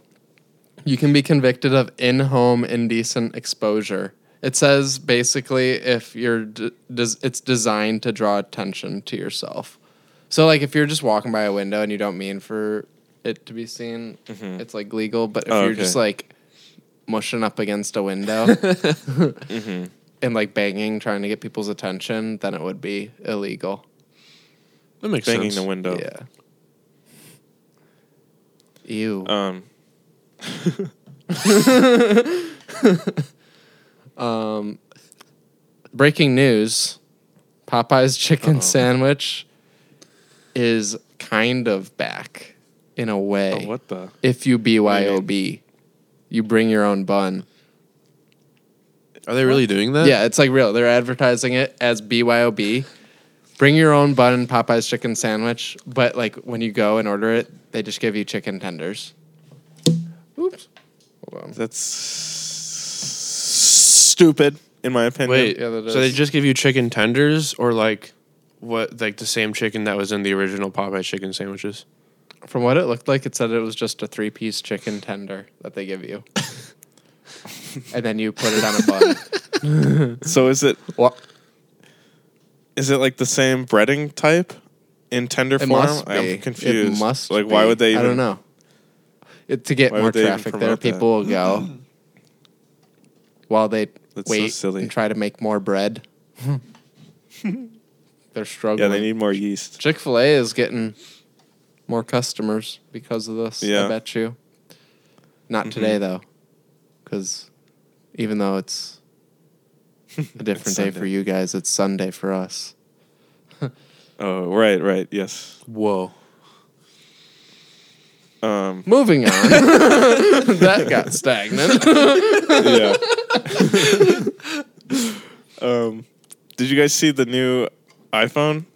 You can be convicted of in-home indecent exposure. It says basically if you're d- des- it's designed to draw attention to yourself. So like if you're just walking by a window and you don't mean for it to be seen, it's like legal. But if Oh, you're just like mushing up against a window (laughs) (laughs) Mm-hmm. and like banging, trying to get people's attention, then it would be illegal. that makes banging sense. the window Yeah. Ew. um (laughs) Um, breaking news: Popeye's chicken Uh-oh. sandwich is kind of back in a way. oh, what the If you What you BYOB, you bring your own bun. Are they really doing that? Yeah, it's like real. They're advertising it as BYOB. Bring your own bun and Popeye's chicken sandwich, but like when you go and order it, they just give you chicken tenders. Oops. Hold on. that's stupid in my opinion Wait. Yeah, that so they just give you chicken tenders, or like what? Like the same chicken that was in the original Popeye's chicken sandwiches. From what it looked like, it said it was just a three piece chicken tender that they give you. (laughs) and then you put it on a bun. so is it What? Is it like the same breading type in tender It form must be. i'm confused It must like why be. would they even I don't know. It, to get Why more would they even traffic there, promote that? people will go (laughs) while they That's so wait silly. and try to make more bread. (laughs) They're struggling. yeah they need more yeast Chick Fil A is getting more customers because of this. Yeah. I bet you. Not Mhm. today though, because even though it's (laughs) A different day for you guys. It's Sunday for us. (laughs) Oh, right, right. Yes. Whoa. Um, Moving on. (laughs) that got stagnant. yeah. um, did you guys see the new iPhone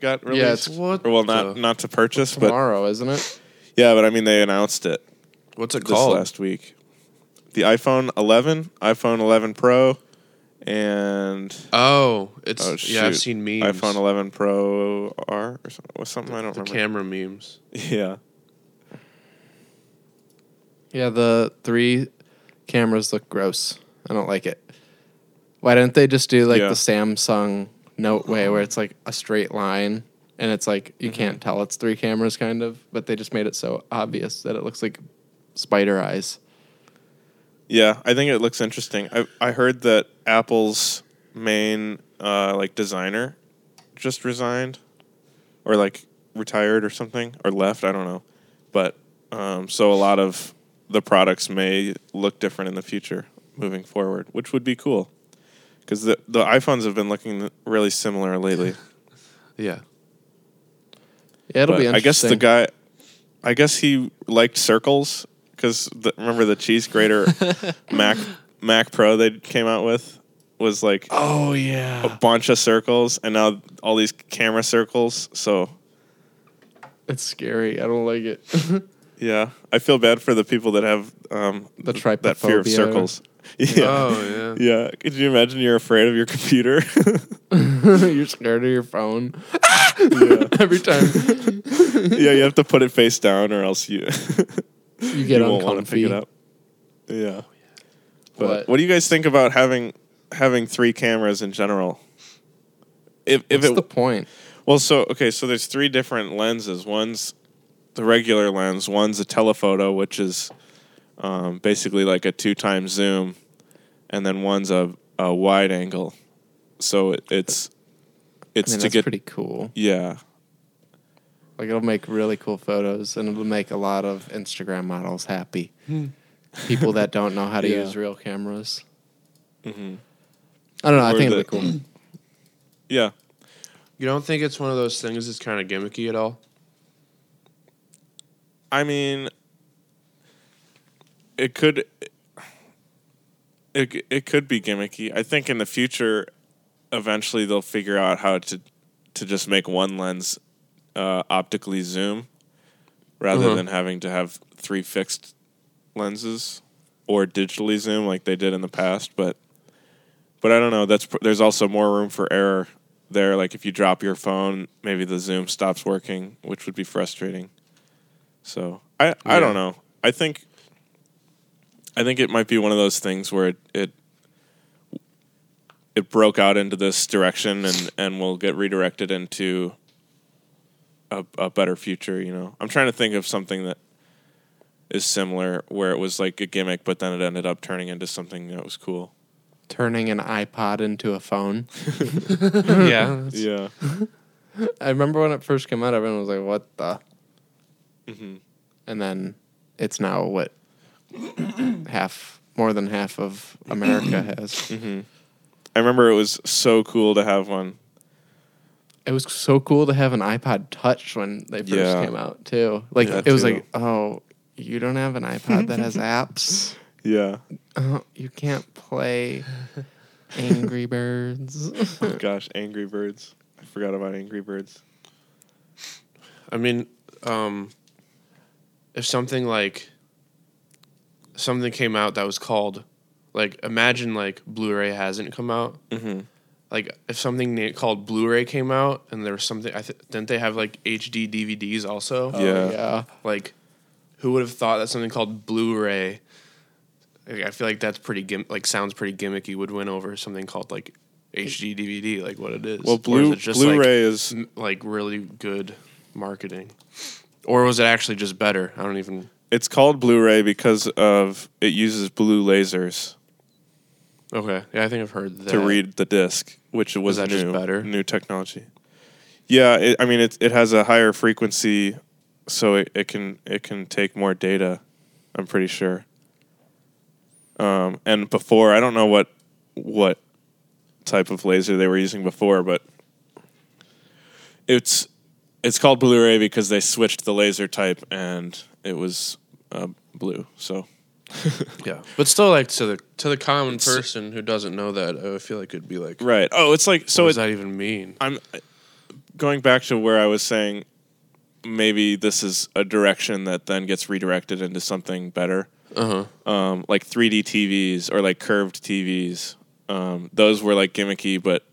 got Yeah, released? it's What Or, well, not the- not to purchase, but Tomorrow, isn't it? yeah, but I mean they announced it What's it this called? last week. The iPhone 11, iPhone 11 Pro, and Oh, it's oh, yeah. I've seen memes. iPhone 11 Pro R or something. Was something I don't the remember. camera memes. (laughs) yeah, Yeah, the three cameras look gross. I don't like it. Why didn't they just do like Yeah. the Samsung Note way where it's like a straight line and it's like you mm-hmm. can't tell it's three cameras kind of, but they just made it so obvious that it looks like spider eyes. Yeah. I think it looks interesting. I I heard that Apple's main uh, like designer just resigned, or like retired or something, or left. I don't know, but um, so a lot of the products may look different in the future moving forward, which would be cool. Because the the iPhones have been looking really similar lately. (laughs) Yeah. Yeah, it'll But be I guess the guy, I guess he liked circles because remember the cheese grater (laughs) Mac Mac Pro they came out with was like Oh yeah a bunch of circles, and now all these camera circles. So it's scary. I don't like it. (laughs) yeah, I feel bad for the people that have um, The th- that fear of circles. (laughs) Yeah. Oh yeah. Yeah, could you imagine you're afraid of your computer? You're scared of your phone yeah. every time yeah, you have to put it face down, or else you you get you won't want to uncomfy. pick it up. Yeah. But What? what do you guys think about having having three cameras in general? If if What's it the point? well, so okay, so there's three different lenses. One's the regular lens. One's a telephoto, which is um, basically like a two times zoom, and then one's a, a wide angle. So it, it's I it's mean, to that's get pretty cool. yeah Like it'll make really cool photos, and it'll make a lot of Instagram models happy. People that don't know how to (laughs) Yeah. use real cameras. hmm I don't know. I Or think the- it'll be cool. (clears throat) yeah. You don't think it's one of those things that's kind of gimmicky at all? I mean, it could. It it could be gimmicky. I think in the future, eventually they'll figure out how to to just make one lens uh, optically zoom, rather Uh-huh. than having to have three fixed lenses or digitally zoom like they did in the past. But but I don't know. That's pr- there's also more room for error there. Like if you drop your phone, maybe the zoom stops working, which would be frustrating. So I I Yeah. don't know. I think I think it might be one of those things where it it, it broke out into this direction and and will get redirected into a a better future. You know, I'm trying to think of something that is similar where it was like a gimmick, but then it ended up turning into something that was cool. Turning an iPod into a phone. (laughs) yeah. (laughs) Yeah. I remember when it first came out, everyone was like, "What the?" hmm And then it's now what (clears throat) half, more than half of America (clears throat) has. hmm I remember it was so cool to have one. It was so cool to have an iPod Touch when they first Yeah. came out too. Like Yeah, it was too. like, oh, you don't have an iPod that has (laughs) apps. Yeah. Oh, you can't play Angry Birds. (laughs) Oh, (laughs) gosh, Angry Birds. I forgot about Angry Birds. I mean, um, if something like something came out that was called, like, imagine like Blu-ray hasn't come out. Mm-hmm. Like, if something called Blu-ray came out, and there was something, I th- didn't they have like HD DVDs also? Oh, Yeah. yeah. Like, who would have thought that something called Blu-ray? like, I feel like that's pretty gim- like sounds pretty gimmicky. Would win over something called like HD DVD, like what it is. Well, Or is Blu it just, like, Blu-ray is m- like really good marketing, or was it actually just better? I don't even. it's called Blu-ray because of it uses blue lasers Okay, yeah, I think I've heard that. to read the disc, which was that new, just better? new technology. Yeah, it, I mean it it has a higher frequency, so it, it can it can take more data. I'm pretty sure. Um, and before I don't know what what type of laser they were using before, but it's it's called Blu-ray because they switched the laser type and it was uh, blue. So (laughs) Yeah, but still, like to the to the common person who doesn't know that, I feel like it'd be like, right. Oh, it's like so. what It, does that even mean? I'm going back to where I was saying maybe this is a direction that then gets redirected into something better. Uh huh. um, like 3D TVs or like curved TVs. Um, those were like gimmicky, but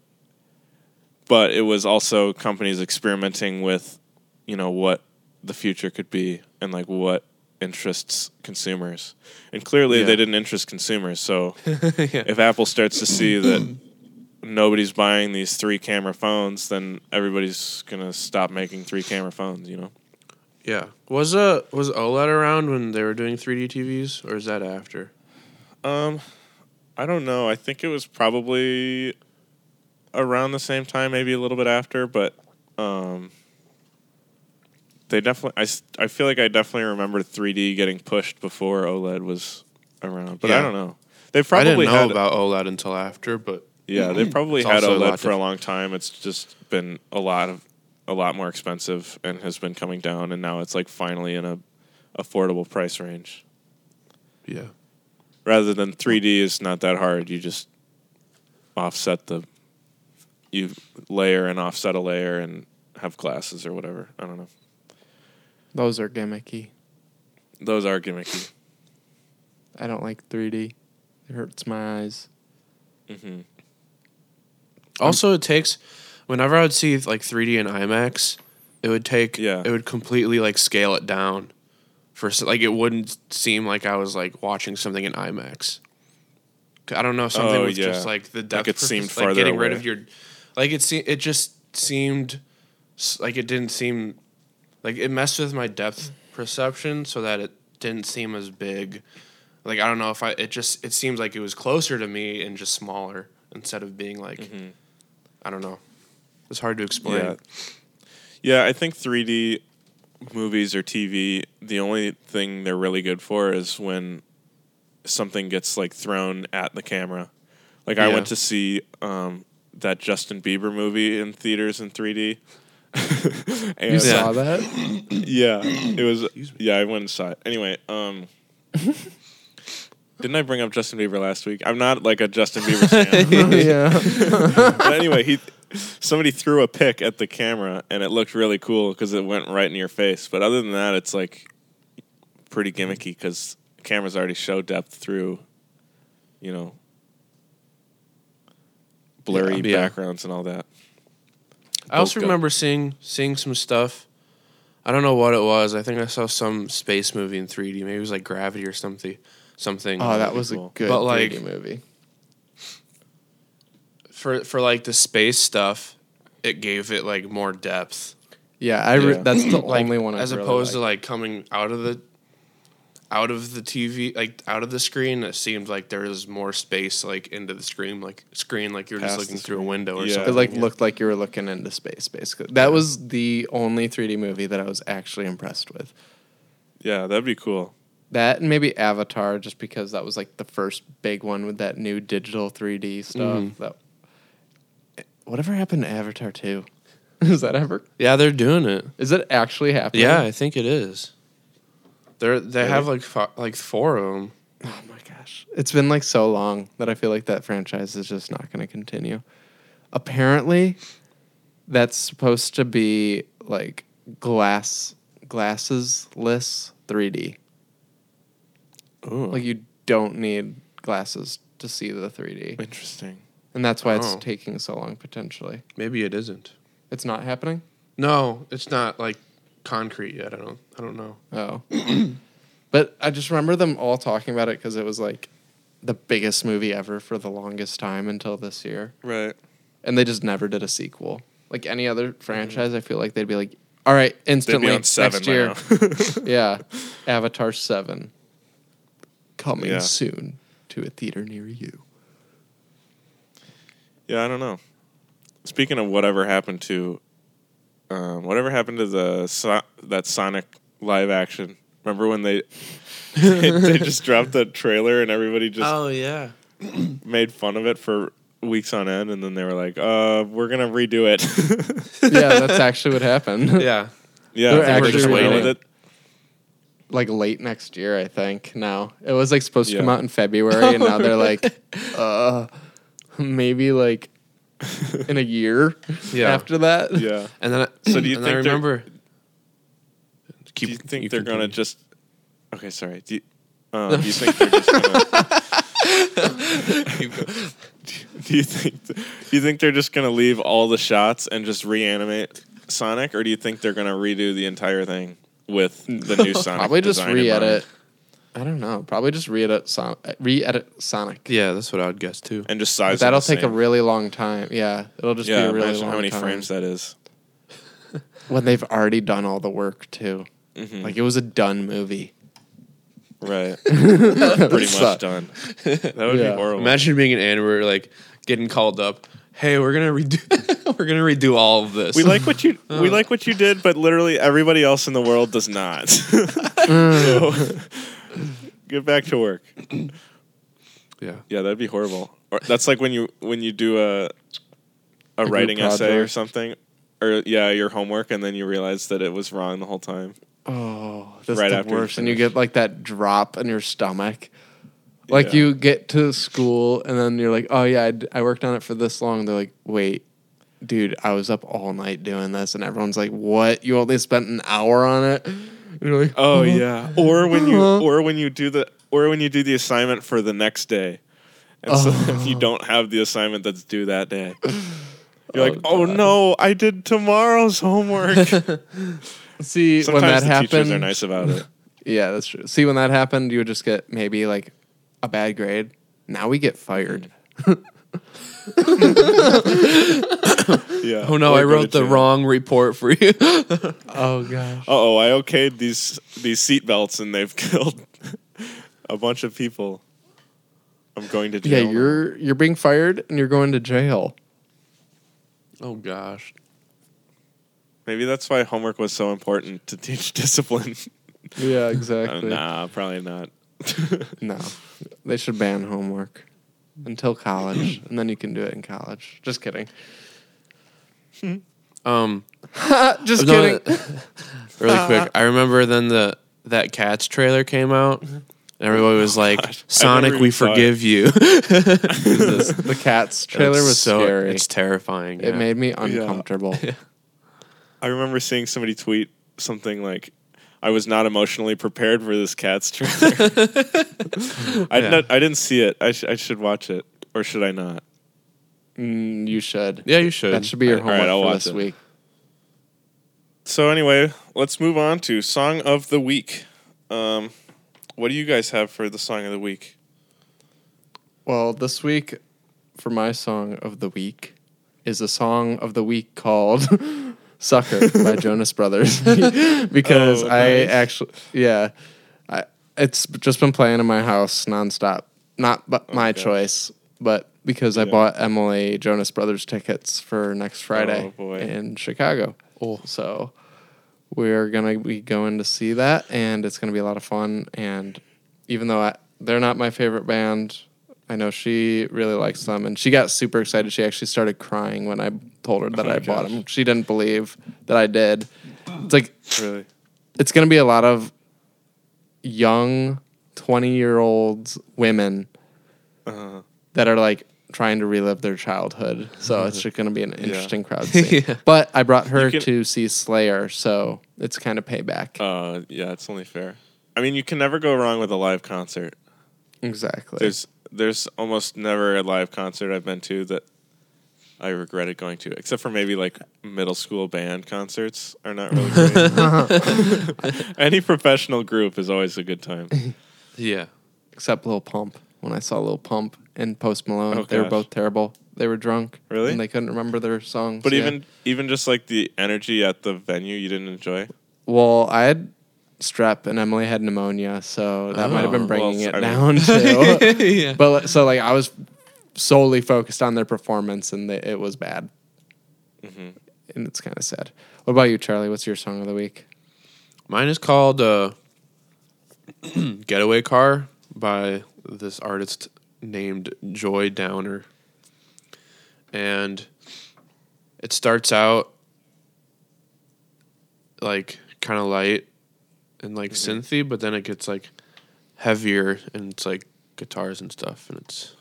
but it was also companies experimenting with, you know, what the future could be and like what interests consumers. And clearly, Yeah. they didn't interest consumers. So (laughs) if Apple starts to see (clears throat) that nobody's buying these three camera phones, then everybody's gonna stop making three camera phones. You know. Yeah. Was uh was OLED around when they were doing 3D TVs, or is that after? Um, I don't know. I think it was probably around the same time, maybe a little bit after, but um, they definitely. I, I feel like I definitely remember 3D getting pushed before OLED was around, but I don't know. They probably I didn't know had about OLED until after, but yeah, they probably had also a OLED for a long time. It's just been a lot of a lot more expensive and has been coming down, and now it's like finally in a affordable price range. yeah. rather than 3D is not that hard. You just offset the you layer and offset a layer and have glasses or whatever. I don't know. Those are gimmicky. Those are gimmicky. I don't like 3D. It hurts my eyes. hmm Also, it takes whenever I would see like 3D and IMAX, it would take Yeah. it would completely like scale it down for like it wouldn't seem like I was like watching something in IMAX. I don't know something Oh, with yeah. just like the depth. it seemed like farther getting rid of your like it. Se- it just seemed like it didn't seem like it messed with my depth perception so that it didn't seem as big. Like I don't know if I it just it seems like it was closer to me and just smaller instead of being like Mm-hmm. I don't know. It's hard to explain. Yeah. Yeah, I think 3D movies or TV, the only thing they're really good for is when something gets like thrown at the camera. Like I went to see um, that Justin Bieber movie in theaters in 3D. And You Yeah. saw that? Yeah, it was. Yeah, I went and saw it. Anyway, um, didn't I bring up Justin Bieber last week? I'm not like a Justin Bieber (laughs) fan. yeah. but anyway, he somebody threw a pick at the camera, and it looked really cool because it went right in your face. But other than that, it's like pretty gimmicky because cameras already show depth through, you know, blurry Yeah. backgrounds and all that. I also Bokeh. remember seeing seeing some stuff. I don't know what it was. I think I saw some space movie in 3D. Maybe it was like Gravity or something. Something. Oh, that was a good But, 3D movie. for for like the space stuff. It gave it like more depth. Yeah, I re- Yeah. that's the (clears throat) like only one I as really opposed to like. like coming out of the out of the TV like out of the screen it seemed like there was more space like into the screen like screen like you're just looking the through a screen. window or Yeah. something It like yeah. looked like you were looking into space basically. That was the only 3D movie that I was actually impressed with. Yeah, that'd be cool. That and maybe Avatar, just because that was like the first big one with that new digital 3D stuff. Mhm. That whatever happened to Avatar 2? (laughs) Is that ever? yeah they're doing it Is it actually happening? yeah I think it is they're they Really? have like fo- like four of them Oh my gosh. It's been like so long that I feel like that franchise is just not going to continue. Apparently, that's supposed to be like glass glasses-less 3D. Ooh, Like you don't need glasses to see the 3D. interesting. And that's why it's Oh. taking so long potentially. maybe it isn't It's not happening? no it's not like concrete yet I don't I don't know Oh. (clears throat) but I just remember them all talking about it cuz it was like the biggest movie ever for the longest time until this year. Right. and they just never did a sequel. Like any other mm-hmm. franchise, I feel like they'd be like, "All right, They'd be instantly on seven next year." now. (laughs) (laughs) yeah, Avatar seven coming Yeah. soon to a theater near you. Yeah, I don't know. Speaking of whatever happened to, um, whatever happened to the so- that Sonic live action? Remember when they (laughs) they just dropped the trailer and everybody just oh yeah (clears throat) made fun of it for weeks on end, and then they were like, "Uh, we're gonna redo it." (laughs) yeah, that's actually what happened. (laughs) Yeah. yeah, They're I think we're just waiting waiting. with it. like late next year, I think. Now it was like supposed to come out in February, and now they're like, uh, maybe like in a year Yeah. after that. Yeah. And then So do you and think I they're- remember do you think you they're gonna continue. just? Okay, sorry. Do you, uh, (laughs) do you think they're just gonna? (laughs) do you think? Do you think they're just gonna leave all the shots and just reanimate Sonic, or do you think they're gonna redo the entire thing with the new (laughs) Sonic? Probably just design in mind? re-edit. I don't know. Probably just re-edit, Son- re-edit Sonic. Yeah, that's what I would guess too. and just size. them that'll the take a same. really long time. Yeah, it'll just yeah. be a really imagine long how many time. frames that is. (laughs) when they've already done all the work too. Mhm. Like it was a done movie. Right. (laughs) Pretty So- much done. That would Yeah. be horrible. Imagine being an animator, like getting called up. Hey, we're gonna redo. (laughs) we're gonna redo all of this. We like what you we like what you did, but literally everybody else in the world does not. so (coughs) get back to work. (coughs) Yeah. Yeah, that'd be horrible. Or that's like when you when you do a a, group writing essay or something, or yeah, your homework, and then you realize that it was wrong the whole time. Oh, that's Right the worst. And you get like that drop in your stomach. Like Yeah. you get to school and then you're like, oh yeah, I, d- I worked on it for this long. They're like, wait, dude, I was up all night doing this, and everyone's like, what? You only spent an hour on it? You're like, Oh uh-huh. yeah. Or when you Uh-huh. or when you do the or when you do the assignment for the next day. And so (laughs) then Oh. you uh-huh. don't have the assignment that's due that day. You're like, Oh, oh God. no, I did tomorrow's homework. (laughs) See, Sometimes when that the happened, teachers are nice about it. (laughs) yeah, that's true. See, when that happened, you would just get maybe like a bad grade. Now we get fired. Mm. Yeah. Oh no, Or I wrote the wrong report for you. (laughs) Oh gosh. Uh-oh, I okayed these these seat belts and they've (laughs) killed a bunch of people. I'm going to jail. Yeah, you're you're being fired and you're going to jail. oh gosh. Maybe that's why homework was so important to teach (laughs) discipline. Yeah, Uh, exactly. nah, probably not. No, they should ban homework until college, and then you can do it in college. Just kidding. Um, (laughs) Just no, kidding. (laughs) really quick. I remember then the that Cats trailer came out. And everybody was like, gosh. I "Sonic, never we even saw it. forgive you." (laughs) the Cats trailer It's was so scary. It's terrifying. It yeah. made me uncomfortable. I remember seeing somebody tweet something like, "I was not emotionally prepared for this Cats trailer." (laughs) I Yeah. not, I didn't see it. I, sh- I should watch it, or should I not? Mm, you should. Yeah, you should. That should be your All right, homework I'll for watch this it. week. So anyway, let's move on to song of the week. Um, what do you guys have for the song of the week? Well, this week for my song of the week is a song of the week called (laughs) Sucker by (laughs) Jonas Brothers. (laughs) because Oh, I nice. actually yeah. I it's just been playing in my house nonstop. Not but oh, my gosh. choice, but because I bought Emily Jonas Brothers tickets for next Friday Oh, in Chicago. Oh. So we're gonna be going to see that, and it's gonna be a lot of fun. And even though I, they're not my favorite band, I know she really likes them, and she got super excited. She actually started crying when I told her that Oh I bought them. She didn't believe that I did. It's like Really? it's gonna be a lot of young twenty year olds women Uh, that are like trying to relive their childhood. So (laughs) it's just going to be an interesting (laughs) crowd. Scene. Yeah. But I brought her can- to see Slayer, so it's kind of payback. uh, yeah, it's only fair. I mean, you can never go wrong with a live concert. exactly. There's there's almost never a live concert I've been to that I regretted going to, except for maybe like middle school band concerts are not really great. (laughs) Any professional group is always a good time. Yeah. Except Lil Pump. When I saw Lil Pump and Post Malone, Oh, they were gosh. both terrible. They were drunk. Really? And they couldn't remember their songs. But yeah. even even just like the energy at the venue, you didn't enjoy. well, I had strep and Emily had pneumonia, so that might have Oh, been bringing well, it down (laughs) too. yeah. but so like I was solely focused on their performance, and they, it was bad. Mhm. And it's kind of sad. What about you, Charlie? What's your song of the week? Mine is called uh, (clears throat) "Getaway Car" by this artist named Joy Downer. and it starts out like kind of light and like synthy, but then it gets like heavier and it's like guitars and stuff, and it's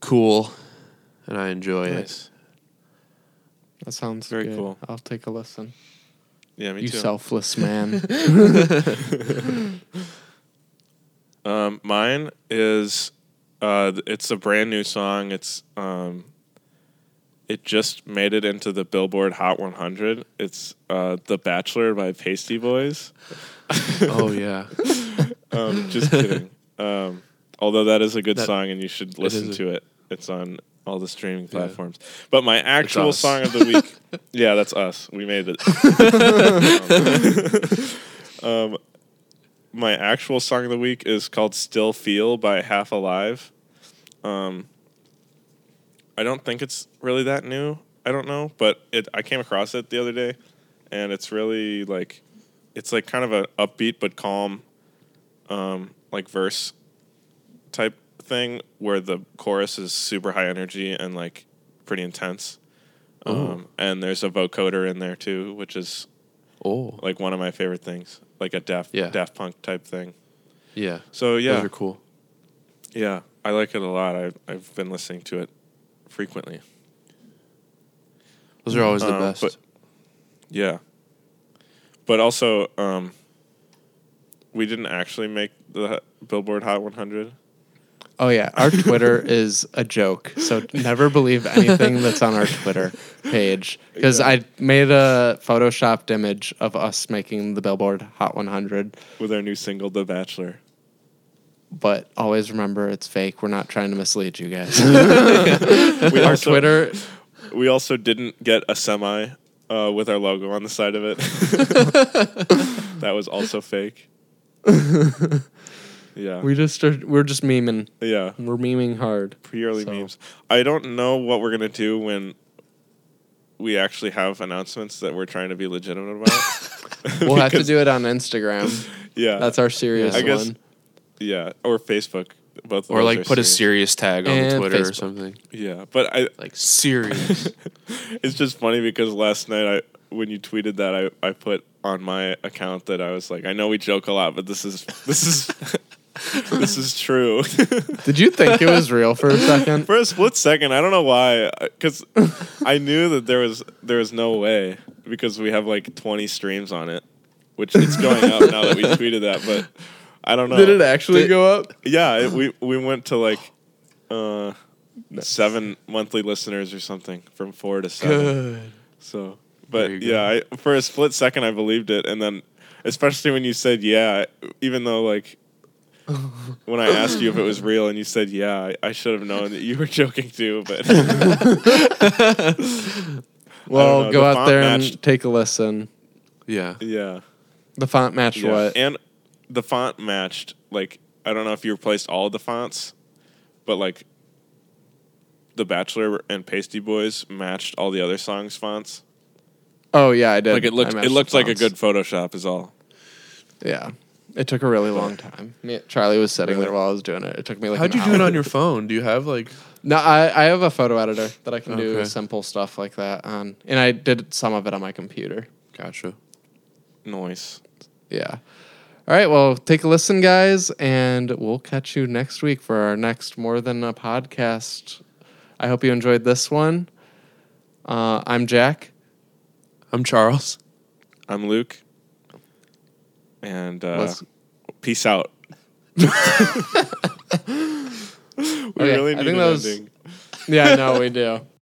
cool, and I enjoy it. That sounds Very good. cool. I'll take a listen. Yeah, me you too. selfless man. (laughs) (laughs) Um, mine is uh, it's a brand new song. It's um, it just made it into the Billboard Hot 100. It's uh, "The Bachelor" by Pasty Boys. oh yeah, (laughs) Um, just kidding. Um, although that is a good That- song, and you should listen is a- to it. It's on all the streaming Yeah. platforms. But my actual song of the week, (laughs) yeah, that's us. We made it. (laughs) um, my actual song of the week is called "Still Feel" by Half Alive. Um, I don't think it's really that new. I don't know, but it. I came across it the other day, and it's really like, it's like kind of an upbeat but calm, um, like verse type thing where the chorus is super high energy and like pretty intense. Um, and there's a vocoder in there too, which is oh like one of my favorite things, like a Daft Yeah. Daft Punk type thing. yeah, So yeah, those are cool. yeah, I like it a lot. I've I've been listening to it frequently. Those are always the Um, best. but- Yeah, but also um, we didn't actually make the Billboard Hot 100. Oh yeah, our Twitter (laughs) is a joke. So never believe anything that's on our Twitter page because I made a photoshopped image of us making the Billboard Hot 100, with our new single, "The Bachelor." But always remember it's fake. We're not trying to mislead you guys. (laughs) We our also- Twitter, We also didn't get a semi uh, with our logo on the side of it. (laughs) that was also fake. (laughs) yeah, we just are, we're just memeing. yeah, We're memeing hard. purely So- memes. I don't know what we're gonna do when we actually have announcements that we're trying to be legitimate about. We'll have to do it on Instagram. Yeah, That's our serious I guess- one. Yeah, or Facebook. Both or like are put a serious. serious tag on And Twitter or something. Yeah, but I Like serious. (laughs) it's just funny because last night I when you tweeted that I, I put on my account that I was like I know we joke a lot but this is this is (laughs) this is true. (laughs) Did you think it was real for a second? For a split second, I don't know why uh, cuz I knew that there was there was no way because we have like 20 streams on it which it's going up now that we tweeted that but I don't know. Did it actually Did- go up? Yeah, it, we we went to like uh seven monthly listeners or something from 4 to 7. Good. So, but yeah, I, for a split second, I believed it, and then, especially when you said yeah, even though like (laughs) when I asked you if it was real and you said yeah, I, I should have known that you were joking too. But (laughs) (laughs) Well, know, go the out there matched- and take a listen. Yeah. yeah, The font matched yeah. what? and the font matched. Like I don't know if you replaced all of the fonts, but like the Bachelor and Pasty Boys matched all the other songs' fonts. Oh yeah, I did. Like it looked, it looked like a good Photoshop, is all. Yeah, it took a really long time. Me, Charlie was sitting Really? there while I was doing it. It took me like. How'd an you do it on your phone? Do you have like? No, I, I have a photo editor that I can do simple stuff like that on, and I did some of it on my computer. Gotcha. Noise. Yeah. All right. Well, take a listen, guys, and we'll catch you next week for our next More Than a Podcast. I hope you enjoyed this one. Uh, I'm Jack. I'm Charles. I'm Luke, and uh, peace out. (laughs) we Okay, really I need think an that was- ending. yeah, no, we do. (laughs)